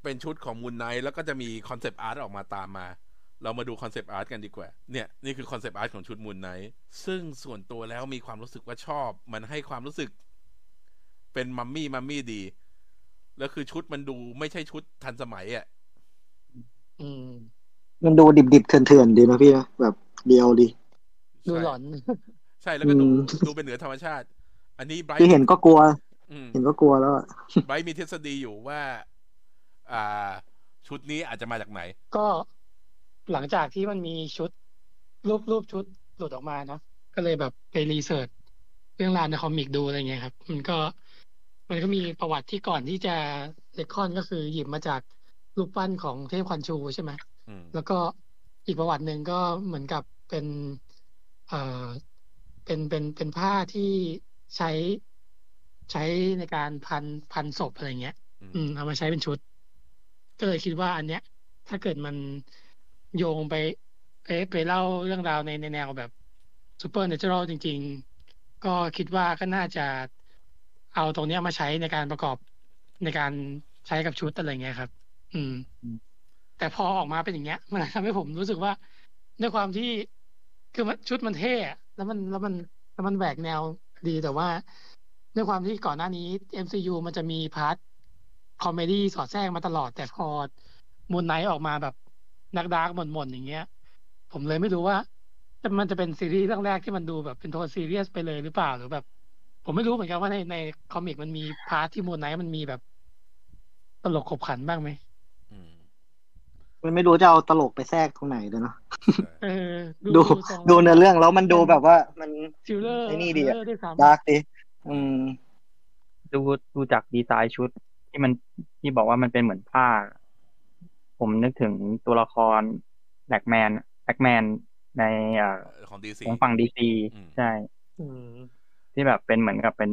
เป็นชุดของ Moon Knight แล้วก็จะมี concept art ออกมาตามมา เรามาดู concept art กันดีกว่า เนี่ยนี่คือ concept art ของชุด Moon Knight ซึ่งส่วนตัวแล้วมีความรู้สึกว่าชอบ มันให้ความรู้สึก เป็นมัมมี่มัมมี่ดี แล้วคือชุดมันดูไม่ใช่ชุดทันสมัยอะ่ะอืมมันดูดิบๆเถื่อนๆดีนะพี่นะแบบเดียวดีดูใช่หลอน ใช่แล้วก็ดูอืมดูเป็นเหนือธรรมชาติ อันนี้ไบรที่ท์เห็นก็กลัวอืมเห็นก็กลัวแล้วอะไบรท์มีทฤษฎีอยู่ว่า อ่า ชุดนี้อาจจะมาจากไหน ก็หลังจากที่มันมีชุด รูปรูปชุดหลุดออกมาเนาะก็เลยแบบไปรีเสิร์ชเรื่องราวในคอมิกดูอะไรเงี้ยครับ มันก็ มันก็มีประวัติที่ก่อนที่จะเลคคอนก็คือหยิบมาจากรูปปั้นของเทพ Khonshu ใช่ไหมอืมแล้วก็อีกประวัติหนึ่งก็เหมือนกับเป็นเอ่อเป็นเป็นเป็นผ้าที่ใช้ใช้ในการพันพันศพอะไรเงี้ยอืมอืมเอามาใช้เป็นชุด ก็เลยคิดว่าอันเนี้ย ถ้าเกิดมันโยงไป เอ๊ะไปเล่าเรื่องราวในในแนวแบบ supernatural จริง ๆ ก็คิดว่าก็น่าจะ เอาตรงเนี้ยมาใช้ในการประกอบในการใช้กับชุดอะไรเงี้ยครับ อืม แต่พอออกมาเป็นอย่างเงี้ย มันทำให้ผมรู้สึกว่าด้วยความที่คือมันชุดมันเท่อะแล้วมันแล้วมันแล้วมันแหวกแนวดีแต่ว่าด้วยความที่ก่อนหน้านี้ MCU มันจะมี part comedy สอดแทรกมาตลอด แต่พอ Moon Knight ออกมาแบบนัก dark หม่นๆอย่างเงี้ย ผมเลยไม่รู้ว่ามันจะเป็นซีรีส์เรื่องแรกที่มันดูแบบเป็นโทนซีเรียสไปเลยหรือเปล่าหรือแบบ ผมไม่รู้เหมือนกันว่าในใน comic มันมี part ที่ Moon Knight มันมีแบบ ตลกขบขันบ้างไหมอืมมันไม่รู้จะเอาตลกไปแทรกตรงไหนเลยเนาะใช่เออดูทรงดูเนื้อเรื่องแล้วมันดูแบบว่า มัน thriller ไอ้นี่ดีอะด้วยซ้ำ darkดีอืมดูดูจากดีไซน์ชุด ที่มันที่บอกว่ามันเป็นเหมือนผ้า ผมนึกถึงตัวละคร Ragman Ragmanในเอ่อของ DC ของฝั่ง DC อืมใช่อืม ที่แบบเป็นเหมือนกับเป็น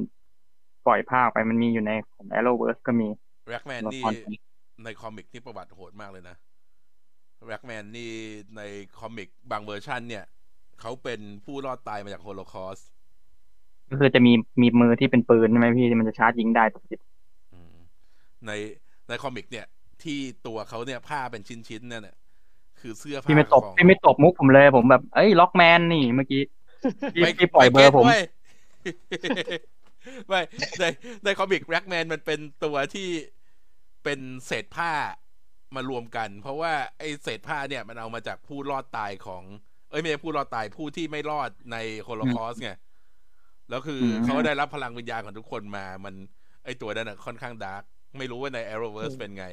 ปล่อยภาคไปมันมีอยู่ในของ Arrowverse ก็มี Ragman ตัวละครตัวนี้ใน comic นี่ประวัติโหดมากเลยนะ Ragman นี่ใน comic บางเวอร์ชันเนี่ยเขาเป็นผู้รอดตายมาจากโฮโลคอสต์ก็คือจะมีมีมือที่เป็นปืนใช่ไหมพี่ที่มันจะชาร์จยิงได้ปกติอืมในใน comic เนี่ย ที่ตัวเขาเนี่ยผ้าเป็นชิ้นๆเนี่ยเนี่ยคือเสื้อผ้าพี่ไม่ตบของพี่ไม่ตบมุกผมเลยผมแบบ เอ้ย Ragman นี่เมื่อกี้พี่พี่ปล่อยเบอร์ผม ไม่ไม่ในใน comic Ragman มันเป็นตัวที่เป็นเศษผ้ามารวมกัน เพราะว่าไอ้เศษผ้าเนี่ยมันเอามาจากผู้รอดตายของ เอ้ยไม่ใช่ผู้รอดตายผู้ที่ไม่รอดในโฮโลคอสต์ไงแล้วคืออมเขาได้รับพลังวิญญาณของทุกคนมา มัน ไอ้ตัวนั้นนะค่อนข้าง dark ไม่รู้ว่าใน Arrowverse เป็นไง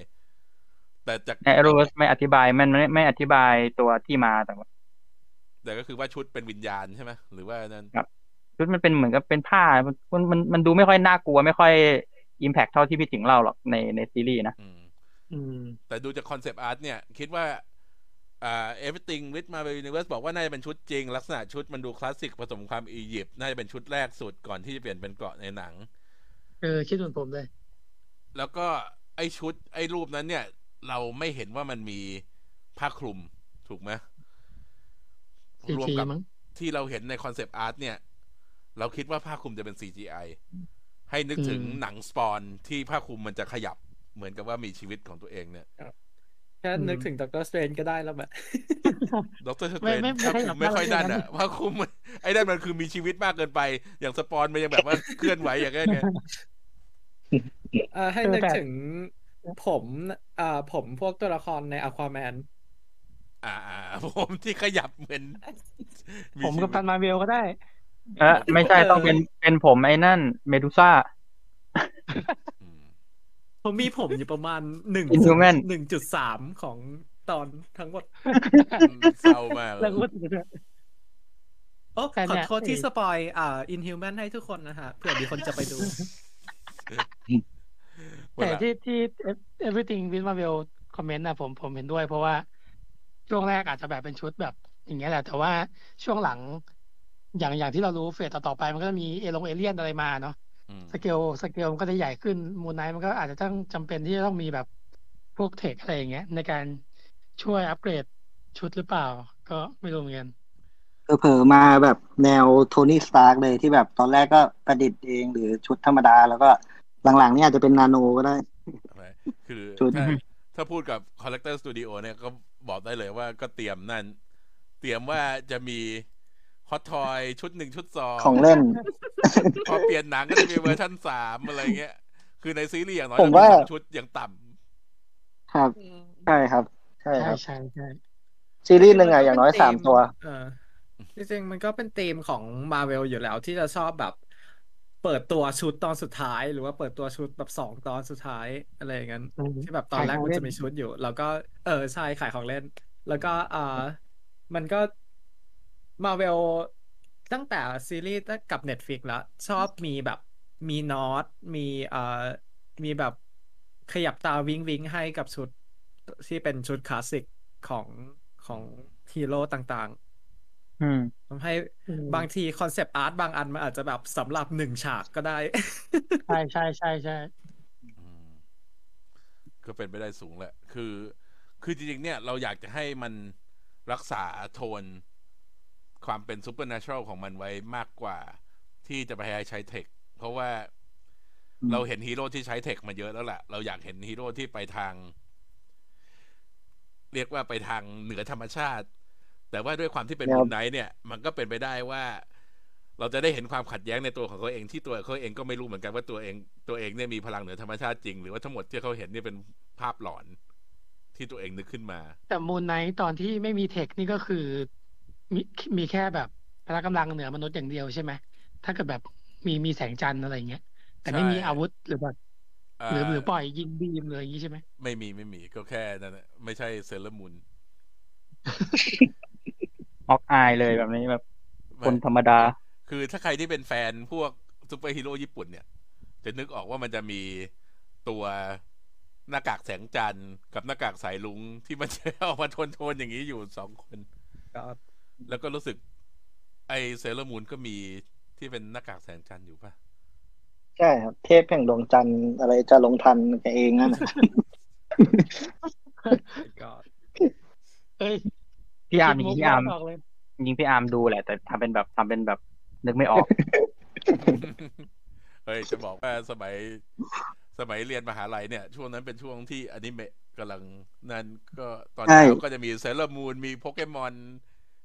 แต่จากใน Arrowverse ไม่อธิบายมันไม่ไม่อธิบายตัวที่มาแต่ว่าแต่ก็คือว่าชุดเป็นวิญญาณใช่ไหมหรือว่านั้น ชุดมันเป็นเหมือนกับเป็นผ้ามันมันมันมันดูไม่ค่อยน่ากลัว ไม่ค่อย impact เท่าที่พี่ถึงเล่าหรอกในในซีรีส์นะอืมอืมแต่ดูจาก concept art เนี่ย คิดว่าอ่า everything with Marvel Universe บอกว่า น่าจะเป็นชุดจริง ลักษณะชุดมันดูคลาสสิกผสมความอียิปต์น่าจะเป็นชุดแรกสุดก่อนที่จะเปลี่ยนเป็นเกราะในหนัง เออ คิดเหมือนผมเลย แล้วก็ไอชุดไอรูปนั้นเนี่ย เราไม่เห็นว่ามันมีผ้าคลุมถูกไหม CG รวมกับมั้งที่เราเห็นในคอนเซปต์อาร์ตเนี่ย เราคิดว่าผ้าคลุมจะเป็น CGI ให้นึกถึงอืมหนังสปอนที่ผ้าคลุมมันจะขยับเหมือนกับว่ามีชีวิตของตัวเองเนี่ยแค่นึกถึงด็อกเตอร์สเตรนก็ได้แล้วแบบดรสเตไม่นไม่ไม่ผ้าขคยัลุบมไม่ค่อยมากด้านเลยอะนะผ้าคลุมมันไอ้ด้านมันคือมีชีวิตมากเกินไป อย่างสปอนมันยังแบบว่าเคลื่อนไหวอย่างเงี้ยไงเอ่อให้เออนึกแต่ถึงผมอ่าผมพวกตัวละครในอควาแมนอ่าอ่าผมที่ขยับเหมือน ผมกับตันมาเวลก็ได้ เออไม่ใช่ต้องเป็นเป็นผมไอ้นั่น เมดูซ่าอืมผมมีผมอยู่ประมาณหนึ่ง Inhuman หนึ่งจุดสามของตอนทั้งหมดเศร้ามากเลแล้วยก็พูดถึงโอ้แต่ขเนี่อยโทษที่ไอ้สปอยอ่าอินฮิวแมนให้ทุกคนนะฮะเผื่อมีคนจะไปดูเวแต่ลาที่ที่ everything with Marvel คอมเมนต์นะผมผมเห็นด้วย เพราะว่าช่วงแรกอาจจะแบบเป็นชุดแบบอย่างเงี้ยแหละ แต่ว่าช่วงหลัง อย่างอย่างที่เรารู้เฟสต่อๆไปมันก็จะมีเอลงเอเลี่ยนอะไรมาเนาะอืมสเกลสเกลมันก็จะใหญ่ขึ้นMoon Knight มันก็อาจจะต้องจำเป็นที่จะต้องมีแบบพวก tech อะไรอย่างเงี้ย ในการช่วยอัปเกรดชุดหรือเปล่า ก็ไม่รู้เหมือนกันเผลอๆมาแบบแนว Tony Stark เลยที่แบบตอนแรกก็ประดิษฐ์เองหรือชุดธรรมดา แล้วก็หลังๆเนี่ยอาจจะเป็นนาโนก็ได้ คือชุดถ้าถ้าพูดกับ Collector Studio เนี่ยก็บอกได้เลยว่าก็เตรียมนั่น เตรียมว่าจะมี Hot Toys ชุดหนึ่งชุดสองของเล่น พอเปลี่ยนหนังก็จะมีเวอร์ชันสามอะไรเงี้ย คือในซีรีส์อย่างน้อยผมต้องมีว่าสองชุดอย่างต่ำครับใช่ครับใช่ใช่ครับใช่ใช่ซีรีส์หนึ่งอะอย่างน้อยสามตัวเออจริงๆมันก็เป็นธีมของมาเวลอยู่แล้วที่จะชอบแบบ เปิดตัวชุดตอนสุดท้าย หรือว่าเปิดตัวชุดแบบสองตอนสุดท้ายอะไรอย่างนั้นอืมที่แบบตอนแรกขายของมันจะมีชุดอยู่ แล้วก็เออใช่ขายของเล่น แล้วก็อ่ามันก็ มาเวลตั้งแต่ซีรีส์กับ Netflix แล้ว ชอบมีแบบมี nod มีเอ่อมีแบบขยับตา wink wink ให้กับชุดที่เป็นชุดคลาสสิกของของฮีโร่ต่างอืมๆทำให้อืมบางที concept art บางอันมันอาจจะแบบสำหรับหนึ่งฉากก็ได้ ใช่ใช่ใช่ใช่อืมก็เป็นไปได้สูงแหละ คือ คือจริงๆเนี่ยเราอยากจะให้มันรักษาโทน ความเป็น supernatural ของมันไว้มากกว่า ที่จะไปให้ใช้ tech เพราะว่าอืมเราเห็นฮีโร่ที่ใช้ tech มาเยอะแล้วแหละเราอยากเห็นฮีโร่ที่ไปทาง เรียกว่าไปทางเหนือธรรมชาติ แต่ว่าด้วยความที่เป็นแนว Moon Knight เนี่ย มันก็เป็นไปได้ว่า เราจะได้เห็นความขัดแย้งในตัวของเขาเองที่ตัวเขาเองก็ไม่รู้เหมือนกันว่าตัวเองตัวเองเนี่ยมีพลังเหนือธรรมชาติจริง หรือว่าทั้งหมดที่เขาเห็นเนี่ยเป็นภาพหลอนที่ตัวเองนึกขึ้นมา แต่ Moon Knight ตอนที่ไม่มี tech นี่ก็คือ มีมีแค่แบบพละกำลังเหนือมนุษย์อย่างเดียวใช่ไหมถ้าเกิดแบบมีมีแสงจันทร์อะไรเงี้ย แต่ไม่มีใช่อาวุธหรือแบบอ่าหรือหรือปล่อยยิง beam เลยอย่างงี้ใช่ไหมไม่มีไม่มีก็แค่นั่นแหละไม่ใช่ Sailor Moonออกอายเลยแบบนี้แบบ คนธรรมดา คือถ้าใครที่เป็นแฟนพวกซูเปอร์ฮีโร่ญี่ปุ่นเนี่ย จะนึกออกว่ามันจะมีตัวหน้ากากแสงจันทร์กับหน้ากากสายรุ้งที่มันจะออกมาโทนๆอย่างนี้อยู่สองคนก็ แล้วก็รู้สึก ไอ Sailor Moon ก็มีที่เป็นหน้ากากแสงจันทร์อยู่ปะใช่ครับ เทพแห่งดวงจันทร์อะไรจะลงทัณฑ์แกเองนั่นน่ะก็เอ้ยพี่อาร์มคิดจมุริกงๆพี่อาร์มออกเลยจริงๆพี่อาร์มดูแหละ แต่ทำเป็นแบบทำเป็นแบบนึกไม่ออก เฮ้ย จะบอกว่าสมัย สมัยเรียนมหาลัยเนี่ย ช่วงนั้นเป็นช่วงที่อนิเมะกำลัง นั่นก็ตอนใช่เช้าก็จะมีเซเลอร์มูนมีโปเกมอน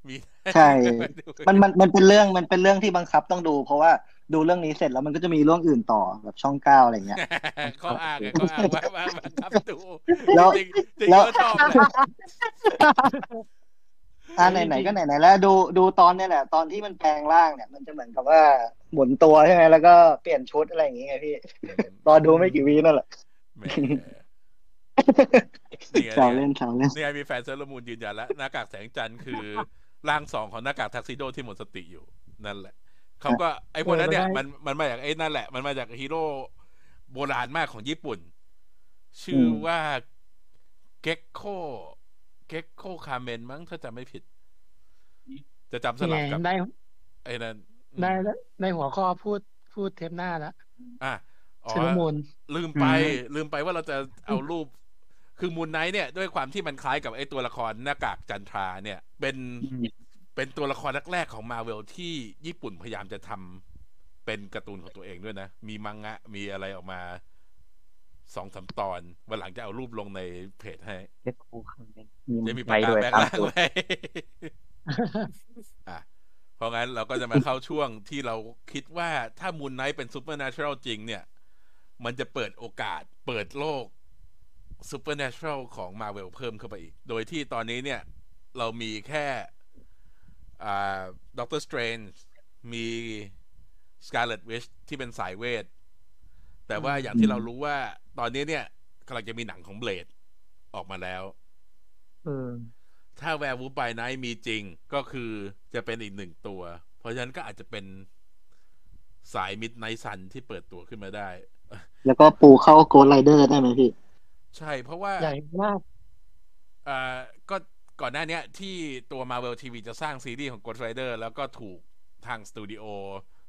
มีใช่ มันมันมันเป็นเรื่องมันเป็นเรื่องที่บังคับต้องดู เพราะว่าดูเรื่องนี้เสร็จแล้วมันก็จะมีเรื่องอื่นต่อแบบช่องเก้าอะไรเงี้ยข้ออ้างไงข้ออ้างว่าว่าบังคับดูแล้วจริงๆจริงแล้วก็ชอบเลยอ่าไหนๆก็ไหนๆแล้วดูดูตอนเนี่ยแหละ ตอนที่มันแปลงร่างเนี่ย มันจะเหมือนกับว่าหมุนตัวใช่ไหมแล้วก็เปลี่ยนชุดอะไรอย่างเงี้ยพี่รอดูไม่กี่วินั่นแหละแหมนี่ไงแซวเล่นแซวเล่นนี่ไงมีแฟน Sailor Moon ยืนยันแล้วหน้ากากแสงจันทร์คือ ร่างสองของหน้ากากทักซิโดที่หมดสติอยู่นั่นแหละเขาก็ไอ้พวกนั้นเนี่ยมันมันมาจากไอ้นั่นแหละ มันมาจากฮีโร่โบราณมากของญี่ปุ่น ชื่อว่าเก็กโคเก็กโคคาเมนมั้งถ้าจำไม่ผิด จะจำสนี่ลัไงบกับได้ไอ้นั่นได้ได้หัวข้อพูดพูดเทปหน้าแล้วอะอ๋อเซเลอร์มูนลืมไปอืมลืมไปว่าเราจะเอารูป คือมูนไนท์เนี่ยด้วยความที่มันคล้ายกับไอ้ตัวละครหน้ากากจันทราเนี่ย เป็นเป็นตัวละครแรกๆของมาเวลที่ญี่ปุ่นพยายามจะทำเป็นการ์ตูนของตัวเองด้วยนะ มีมังงะ มีอะไรออกมาสองสามตอน วันหลังจะเอารูปลงในเพจให้เล็กคูคำเป็นจะมีไว้ปากกาด้วยแบงตามล่างตัวไว้อะเพราะงั้นเราก็จะมาเข้าช่วงที่เราคิดว่าถ้ามูนไนท์เป็นซูเปอร์เนเชอรัลจริงเนี่ย มันจะเปิดโอกาสเปิดโลก ซูเปอร์เนเชอรัลของมาเวลเพิ่มเข้าไปอีก โดยที่ตอนนี้เนี่ย เรามีแค่อ่า Doctor Strange มี Scarlet Witch ที่เป็นสายเวท แต่ว่าอย่างที่เรารู้ว่าตอนนี้เนี่ยกำลังจะมีหนังของ Blade ออกมาแล้วเออถ้า Werewolf by Night มีจริงก็คือจะเป็นอีกหนึ่งตัว เพราะฉะนั้นก็อาจจะเป็นสาย Midnight Sons ที่เปิดตัวขึ้นมาได้ แล้วก็ปูเข้า Ghost Rider ได้ไหมพี่ ใช่เพราะว่าใหญ่มากอ่าก็ก่อนหน้าเนี้ยที่ตัว Marvel TV จะสร้างซีรีส์ของ Ghost Rider แล้วก็ถูกทางสตูดิโอ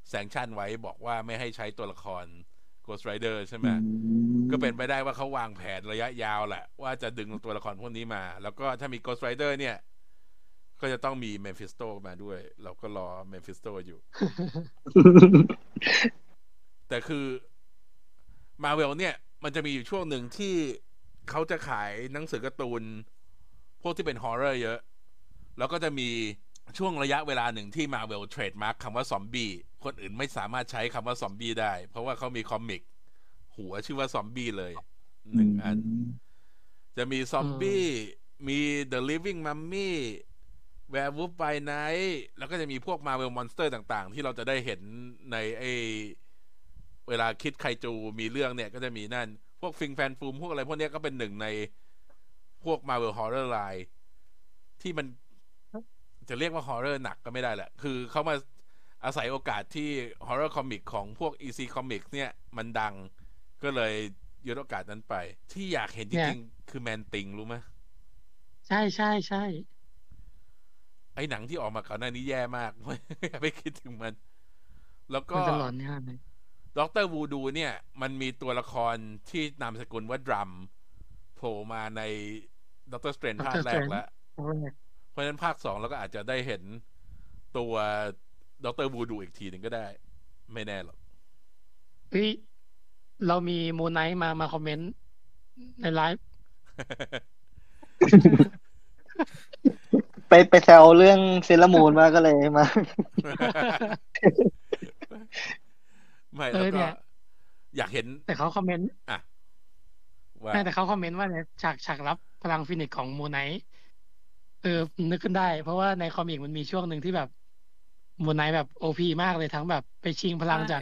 แซงชั่นไว้บอกว่าไม่ให้ใช้ตัวละคร Ghost Rider ใช่ไหมก็เป็นไปได้ว่าเขาวางแผนระยะยาวแหละ ว่าจะดึงตัวละครพวกนี้มา แล้วก็ถ้ามี Ghost Rider เนี่ย ก็จะต้องมี Mephisto มาด้วย เราก็รอ Mephisto อยู่ แต่คือ Marvel เนี่ย มันจะมีอยู่ช่วงหนึ่งที่ เขาจะขายหนังสือการ์ตูน พวกที่เป็น horror เยอะ แล้วก็จะมีช่วงระยะเวลาหนึ่งที่ Marvel trademark คำว่าซอมบี้ คนอื่นไม่สามารถใช้คำว่าซอมบี้ได้ เพราะว่าเขามี comic หัวชื่อว่าซอมบี้เลยหนึ่งอัน จะมีซอมบี้ มี The Living Mummy Werewolf by Night แล้วก็จะมีพวก Marvel Monster ต่างๆ ที่เราจะได้เห็นในไอเวลาคิดไคจูมีเรื่องเนี่ยก็จะมีนั่น วกฟิงแฟนฟูมพวกอะไรพวกเนี้ยก็เป็นหนึ่งในพวก Marvel Horror Line ที่มันจะเรียกว่า Horror หนักก็ไม่ได้แหละ คือเขามาอาศัยโอกาสที่ Horror Comic ของพวก EC Comics เนี่ย มันดังก็เลยยึดโอกาสนั้นไป ที่อยากเห็นจเนี่ริงยๆคือแมนติงรู้ไหมใช่ใช่ใช่ไอ้หนังที่ออกมาก่อนหน้านี้แย่มากอย่าไปคิดถึงมัน แล้วก็มันจะหลอนเนี่ยเลย Doctor Voodoo เนี่ย มันมีตัวละครที่นามสกุลว่า Drumm โผล่มาใน Doctor Strange ภาคแรกแล้วเพราะฉะนั้นภาคสองเราก็อาจจะได้เห็นตัว Doctor Voodoo อีกทีหนึ่งก็ได้ ไม่แน่หรอกเฮ้ยเรามี Moon Knight มามาคอมเมนต์ในไลฟ์ไปไปแซวเรื่อง Sailor Moon มาก็เลยมา ไม่แล้วก็อยากเห็น แต่เขาคอมเมนต์อะว่าไม่แต่เขาคอมเมนต์ว่าเนี่ยฉากฉากรับพลัง Phoenix ของ Moon Knight เออนึกขึ้นได้ เพราะว่าใน comic มันมีช่วงหนึ่งที่แบบ Moon Knight แบบ OP มากเลยทั้งแบบไปชิงพลังจาก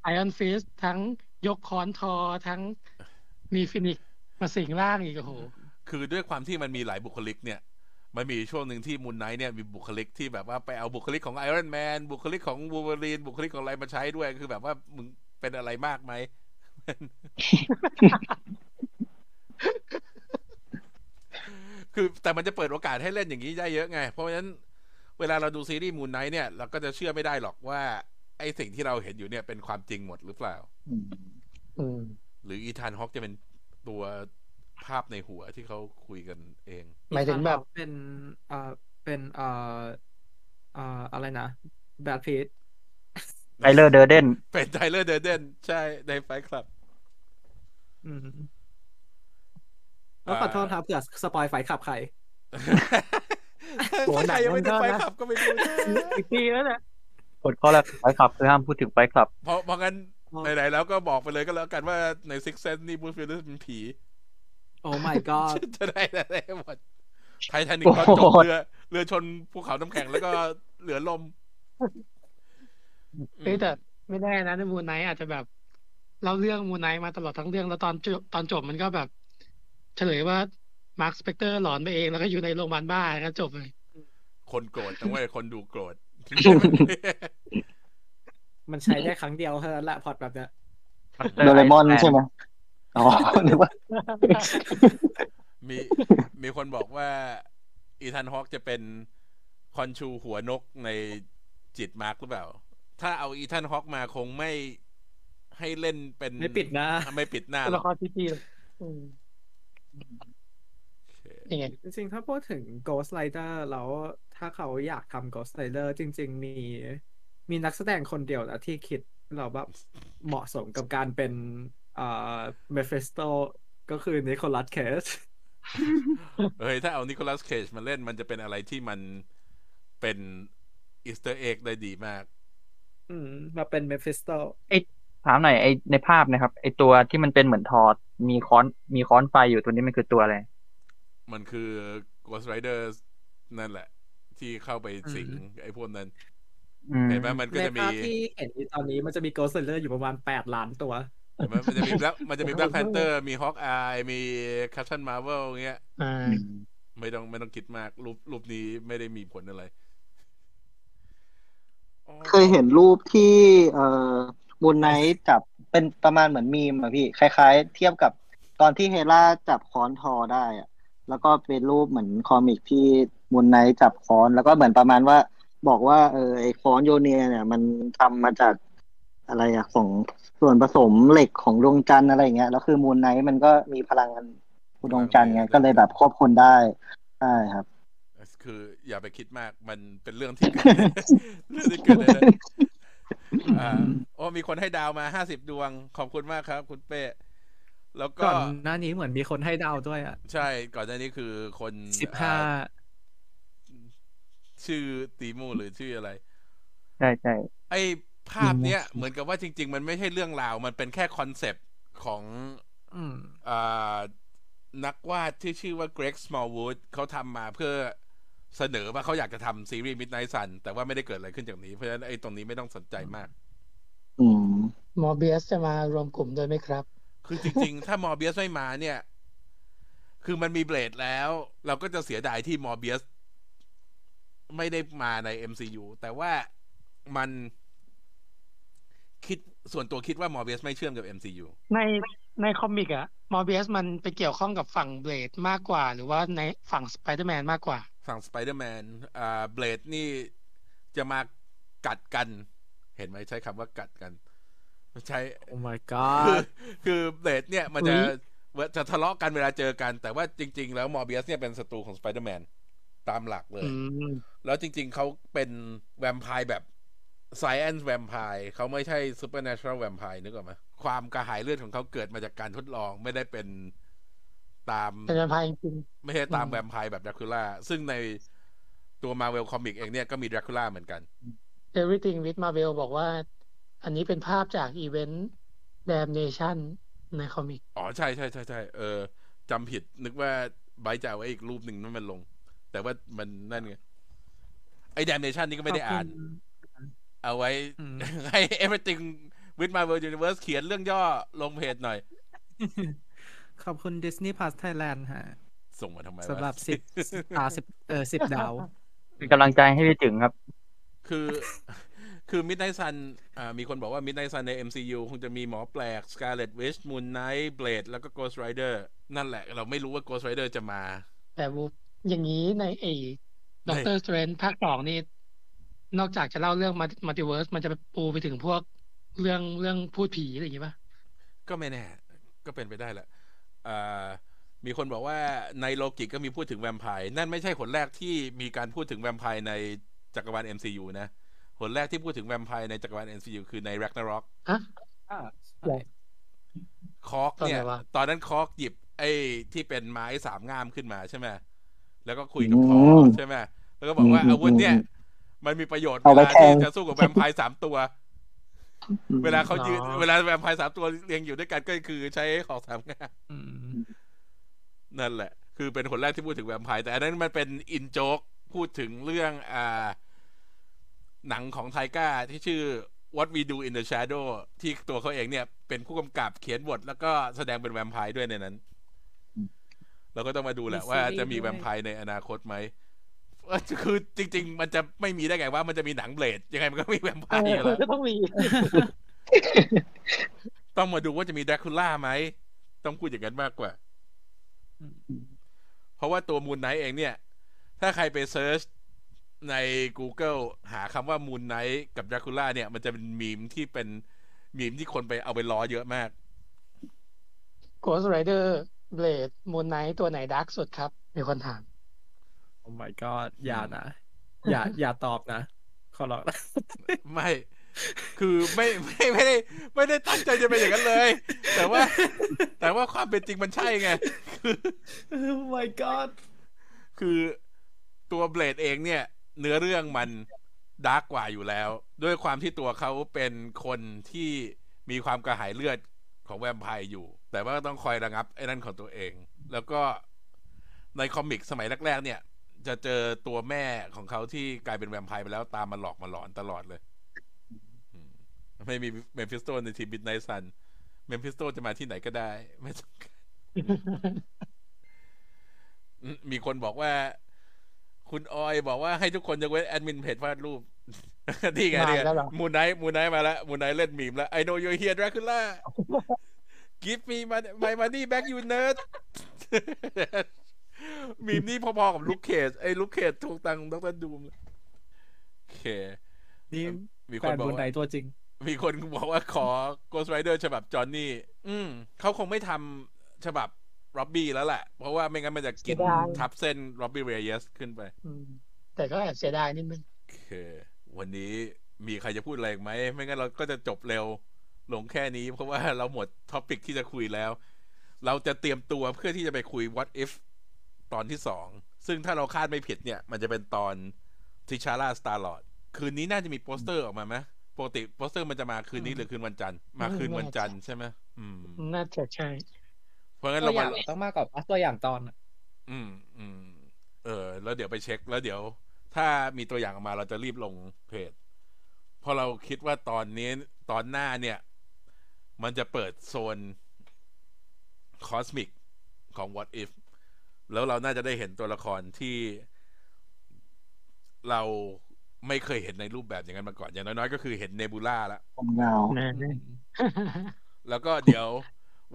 Iron Fist ทั้งยกค้อนทอทั้งมี Phoenixมาสิงร่างอีกโอ้โห คือด้วยความที่มันมีหลายบุคลิกเนี่ย มันมีช่วงหนึ่งที่ Moon Knight เนี่ยมีบุคลิกที่แบบว่าไปเอาบุคลิกของ Iron Man บุคลิกของวูเวอรีนบุคลิกของอะไรมาใช้ด้วยคือแบบว่ามึงเป็นอะไรมากไหมคือแต่มันจะเปิดโอกาสให้เล่นอย่างนี้ได้เยอะไง เพราะฉะนั้นเวลาเราดูซีรีส์ Moon Knight เนี่ยเราก็จะเชื่อไม่ได้หรอกว่า ไอ้สิ่งที่เราเห็นอยู่เนี่ยเป็นความจริงหมดหรือเปล่าออืมอืมหรืออีธานฮอกจะเป็นตัว ภาพในหัวที่เขาคุยกันเอง หมายถึงแบบเป็นเอ่อเป็นเอ่อเอ่ออะไรนะแบทพีทไทเลอร์เดอร์เดนเป็นไทเลอร์เดอร์เดนใช่ในไฟคลับอืมแล้วขอโทษครับเผื่อสปอยไฟขับใครโหหนัใครงยังไม่ได้มันก็ไฟนะคลับก็ไม่รู้นะอีกทีแล้วเนี่ยกฎข้อแรก Fight Club คือห้ามพูดถึง Fight Club เพราะเพราะงั้นอ๋อไหนๆแล้วก็บอกไปเลยก็แล้วกันว่าในซิกเซนนี่บูธฟิลลิสเป็นผี โอ้ my god จะได้ได้หมดไททานิกตอนจบเรือเรือชนภูเขาน้ำแข็งแล้วก็เรือล่มเฮ้ยแต่ไม่ได้นะใน Moon Knight อาจจะแบบเล่าเรื่อง Moon Knight มาตลอดทั้งเรื่องแล้วตอนจบตอนจบมันก็แบบ เฉลยว่า Marc Spector หลอนไปเองแล้วก็อยู่ในโรงพยาบาลบ้าก็จบเลย คนโกรธต้องว่าคนดูโกรธ มันใช้ได้ครั้งเดียวเท่านั้นแหละพอดแบบเนี้ยโดเรมอนใช่ไหม อ๋อนึกว่า มีมีคนบอกว่า อีธานฮอกจะเป็นคอนชูหัวนกในจิตมาร์กหรือเปล่า ถ้าเอาอีธานฮอกมาคงไม่ให้เล่นเป็นไม่ปิดหน้าไม่ปิดหน้าตัวหรละอกครที่ดีเลยอืมโอเคยังไงจริงๆ ถ้าพูดถึง Ghost Rider แล้วถ้าเขาอยากทำ Ghost Rider จริง ๆ มี มีนักแสดงคนเดียวนะที่คิดเราแบบเหมาะสมกับการเป็น เอ่อ Mephisto ก็คือ Nicolas Cage เฮ้ย ถ้าเอา Nicolas Cage มาเล่นมันจะเป็นอะไรที่มันเป็น Easter egg ได้ดีมาก อืม มาเป็น Mephisto ถามหน่อยไอในภาพนะครับ ไอตัวที่มันเป็นเหมือนทอดมีค้อนมีค้อนไฟอยู่ตัวนี้มันคือตัวอะไร มันคือ Ghost Rider นั่นแหละ ที่เข้าไปสิงไอ้พวกนั้นอืมเห็นไหมมันก็ในจะมีภาพที่เห็นอยู่ตอนนี้มันจะมี Ghost Rider อยู่ประมาณ8ล้านตัว เห็นไหมมันจะมี Black มันจะมี Black Panther มี Hawkeye มี Captain Marvel เงี้ยอ่าไม่ต้องไม่ต้องคิดมาก รูปรูปนี้ไม่ได้มีผลอะไรอ๋อเคยเห็นรูปที่ เอ่อ Moon Knight จับเป็นประมาณเหมือนมีมอะพี่ คล้าย ๆ เทียบกับตอนที่ Hela จับค้อนทอได้อะแล้วก็เป็นรูปเหมือน comic ที่ Moon Knight จับค้อน แล้วก็เหมือนประมาณว่า บอกว่าเออไอค้อนโยเนียเนี่ย มันทำมาจาก อะไรอะของส่วนผสมเหล็กของดวงจันทร์อะไรอย่างเงี้ยแล้วคือ Moon Knight มันก็มีพลังงานดวงจันทร์ไงก็เลยแบบควบคุมได้ใช่ครับคืออย่าไปคิดมากมันเป็นเรื่องที่เรื่องที่เกิดในนั้นอ่าโอ้มีคนให้ดาวมาห้าสิบดวง ขอบคุณมากครับ คุณเป้แล้วก็ก่อนหน้านี้เหมือนมีคนให้ดาวด้วยอะ ใช่ ก่อนหน้านี้คือคนสิบห้าอ่าชื่อตีมูหรือชื่ออะไร ใช่ใช่ไอ้ ภาพเนี้ยเหมือนกับว่าจริง ๆ มันไม่ใช่เรื่องราว มันเป็นแค่คอนเซปต์ของอืมอ่านักวาดที่ชื่อว่า Greg Smallwood เขาทำมาเพื่อเสนอว่าเขาอยากจะทำซีรีส์ Midnight Sun แต่ว่าไม่ได้เกิดอะไรขึ้นจากนี้ เพราะฉะนั้นไอ้ตรงนี้ไม่ต้องสนใจมากอืมมอร์เบียสจะมารวมกลุ่มด้วยไหมครับ คือจริง ๆ ถ้ามอร์เบียสไม่มาเนี่ย คือมันมีเบลดแล้ว เราก็จะเสียดายที่มอร์เบียสไม่ได้มาใน MCU แต่ว่ามัน คิดส่วนตัวคิดว่า Morbius ไม่เชื่อมกับ MCU ในใน comic อะ Morbius มันไปเกี่ยวข้องกับฝั่ง Blade มากกว่า หรือว่าในฝั่งสไปเดอร์แมนมากกว่า ฝั่งสไปเดอร์แมนอ่า Blade นี่จะมากัดกัน เห็นไหมใช้คำว่ากัดกันใช้โอ้ my คือ god คือเบลดเนี่ยมันจะอุ๊ยจะทะเลาะกันเวลาเจอกัน แต่ว่าจริง ๆ แล้ว Morbius เนี่ยเป็นศัตรูของสไปเดอร์แมนตามหลักเลยอืมแล้วจริง ๆเขาเป็นแวมไพร์แบบ Science แวมไพร์เขาไม่ใช่ Supernatural แวมไพร์นึกออกไหมความกระหายเลือดของเขาเกิดมาจากการทดลองไม่ได้เป็นตามเป็นแวมไพร์จริงไม่ใช่ตามอืมแวมไพร์แบบด r คูล่าซึ่งในตัวมาเวลคอมิกเองเนี่ยก็มีด r คูล่าเหมือนกันๆ Everything with Marvel บอกว่า อันนี้เป็นภาพจากอีเวนต์ Damnation ใน comicอ๋อ ใช่ใช่ใช่ใช่เออจำผิดนึกว่าไบร์ทจะเอาไว้อีกรูปหนึ่งนั่นมันลง แต่ว่ามันนั่นไง ไอ้ Damnation นี่ก็ไม่ได้อ่าน เอาไว้อืมให้ everything with Marvel Universe เขียนเรื่องย่อลงเพจหน่อย ขอบคุณ Disney Plus Thailand ฮะ ส่งมาทำไมวะสำหรับสิบอ่าสิบเออสิบดาว เป็นกำลังใจให้พี่จึงครับ คือคือ Midnight Sun อ่ามีคนบอกว่า Midnight Sun ใน MCU คงจะมีหมอแปลก Scarlet Witch Moon Knight Blade แล้วก็ Ghost Rider นั่นแหละ เราไม่รู้ว่า Ghost Rider จะมา แต่วูฟอย่างนี้ในเอ Doctor Strange ภาคสองนี่ นอกจากจะเล่าเรื่อง multiverse มันจะไปปูไปถึงพวกเรื่องเรื่องภูตผีอะไรอย่างงี้ป่ะก็ไม่แน่ ก็เป็นไปได้แหละอ่ามีคนบอกว่าในโลกิก็มีพูดถึงแวมไพร์นั่นไม่ใช่หนแรกที่มีการพูดถึงแวมไพร์ในจักรวาล MCU นะหนแรกที่พูดถึงแวมไพร์ในจักรวาล MCU คือใน Ragnarok ฮะอ่าหรอคอกเนี่ยตอนไหนวะตอนนั้นคอกหยิบ ไอ้ที่เป็นไม้สามง่ามขึ้นมาใช่ไหมแล้วก็คุยกับอืมทอใช่ไหมแล้วก็บอกว่าอืมอาวุธเนี่ยอื มมันมีประโยชน์เอาเวไว้ลาแทที่งจะสู้กับแวมไพร์สามตัว เวลาเขายืนอ๋อเวลาแวมไพร์สามตัวเรียงอยู่ด้วยกันก็คือใช้ของสามง่ามอืมนั่นแหละ คือเป็นคนแรกที่พูดถึงแวมไพร์แต่อันนั้นมันเป็นอินโจ๊กพูดถึงเรื่องอ่า หนังของ Taika ที่ชื่อ What We Do in the Shadow ที่ตัวเขาเองเนี่ย เป็นผู้กำกับเขียนบท แล้วก็แสดงเป็นแวมไพร์ด้วยในนั้น เราก็ต้องมาดูแหละว่าจะมีแวมไพร์ในอนาคตไหมเออ คือจริง ๆ มันจะไม่มีได้ไงว่ามันจะมีหนัง Blade ยังไงมันก็มีแวมไพร์อยู่แล้วก็ต้องมี ต้องมาดูว่าจะมีแดรคูล่าไหม ต้องพูดอย่างนั้นมากกว่า เพราะว่าตัว Moon Knight เองเนี่ย ถ้าใครไป search ใน Google หาคำว่า Moon Knight กับแดรคูล่าเนี่ย มันจะเป็นมีมที่เป็นมีมที่คนไปเอาไปล้อเยอะมาก Ghost Rider Blade Moon Knight ตัวไหน dark สุดครับ มีคนถาม oh my god อย่านะ อย่าอย่าตอบนะ ขอร้องนะไม่ คือไม่ไม่ไม่ได้ ไม่ได้ตั้งใจจะเป็นอย่างนั้นเลย แต่ว่า แต่ว่าความเป็นจริงมันใช่ไงoh my god คือตัวเบลดเองเนี่ย เนื้อเรื่องมัน dark กว่าอยู่แล้ว ด้วยความที่ตัวเขาเป็นคนที่มีความกระหายเลือดของแวมไพร์อยู่ แต่ว่าต้องคอยระงับไอ้นั่นของตัวเอง แล้วก็ใน comic สมัยแรก ๆ เนี่ย จะเจอตัวแม่ของเขาที่กลายเป็นแวมไพร์ไปแล้วตามมาหลอกมาหลอนตลอดเลยอืมไม่มี Mephisto ในทีม Midnight Sons Mephisto จะมาที่ไหนก็ได้ ไม่ต้องการอืมมีคนบอกว่า คุณออยบอกว่าให้ทุกคนยกเว้นแอดมินเพจวาดรูปนี่ไงมานี่ไงแล้วเหรอ Moon Knight Moon Knight มาแล้ว Moon Knight เล่นมีมแล้ว I know you're here Dracula give me my my money back you nerd มีมนี่พอๆกับ Luke Cage ไอ้ Luke Cage ทวงตังค์ Dr. Doom เลยโอเค นี่มีแฟคนนบอกบนไหนว่าตัวจริง มีคนบอกว่าขอ Ghost Rider ฉบับ Johnny อืมเขาคงไม่ทำฉบับ Robbie แล้วแหละ เพราะว่าไม่งั้นมันจะกินเสียดายทับเส้น Robbie Reyes ขึ้นไปอืมแต่ก็แอบเสียดายนิดนึงโอเค วันนี้มีใครจะพูดอะไรอีกไหม ไม่งั้นเราก็จะจบเร็วลงแค่นี้เพราะว่าเราหมด topic ที่จะคุยแล้ว เราจะเตรียมตัวเพื่อที่จะไปคุย what if ตอนที่สอง ซึ่งถ้าเราคาดไม่ผิดเนี่ย มันจะเป็นตอนทิชาร่าสตาร์ลอดคืนนี้น่าจะมีโปสเตอร์ออกมาไหมปกติโปสเตอร์มันจะมาคืนนี้หรือคืนวันจันทร์มาคืนวันจันทร์ใช่ไหมอืม น่าจะใช่ เพราะงั้นตัเราวอมาย่างต้องมากกว่าปะตัวอย่างตอนอะอืมอืมเออ แล้วเดี๋ยวไปเช็ค แล้วเดี๋ยว ถ้ามีตัวอย่างออกมาเราจะรีบลงเพจเพราะเราคิดว่าตอนนี้ตอนหน้าเนี่ย มันจะเปิดโซนคอสมิกของ What If แล้วเราน่าจะได้เห็นตัวละครที่เราไม่เคยเห็นในรูปแบบอย่างนั้นมาก่อน อย่างน้อยๆ ก็คือเห็นเนบูล่าแล้วผมเงาแน่แล้วก็เดี๋ยว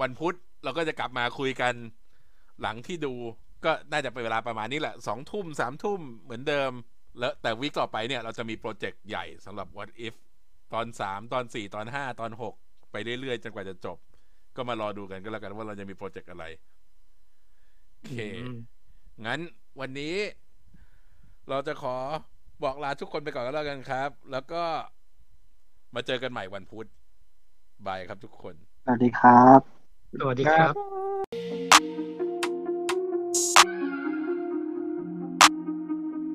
วันพุธเราก็จะกลับมาคุยกันหลังที่ดูก็น่าจะเป็นเวลาประมาณนี้แหละสองทุ่มสามทุ่มเหมือนเดิม แล้วแต่วิกต่อไปเนี่ย เราจะมีโปรเจกต์ใหญ่สำหรับ What If ตอนสามตอนสี่ตอนห้าตอนหกไปเรื่อยๆ จนกว่าจะจบ ก็มารอดูกันก็แล้วกันว่าเราจะมีโปรเจกต์อะไรโอ เคอืมงั้นวันนี้ เราจะขอบอกลาทุกคนไปก่อนก็แล้วกันครับ แล้วก็มาเจอกันใหม่วันพุธบายครับทุกคน สวัสดีครับ สวัสดีครับ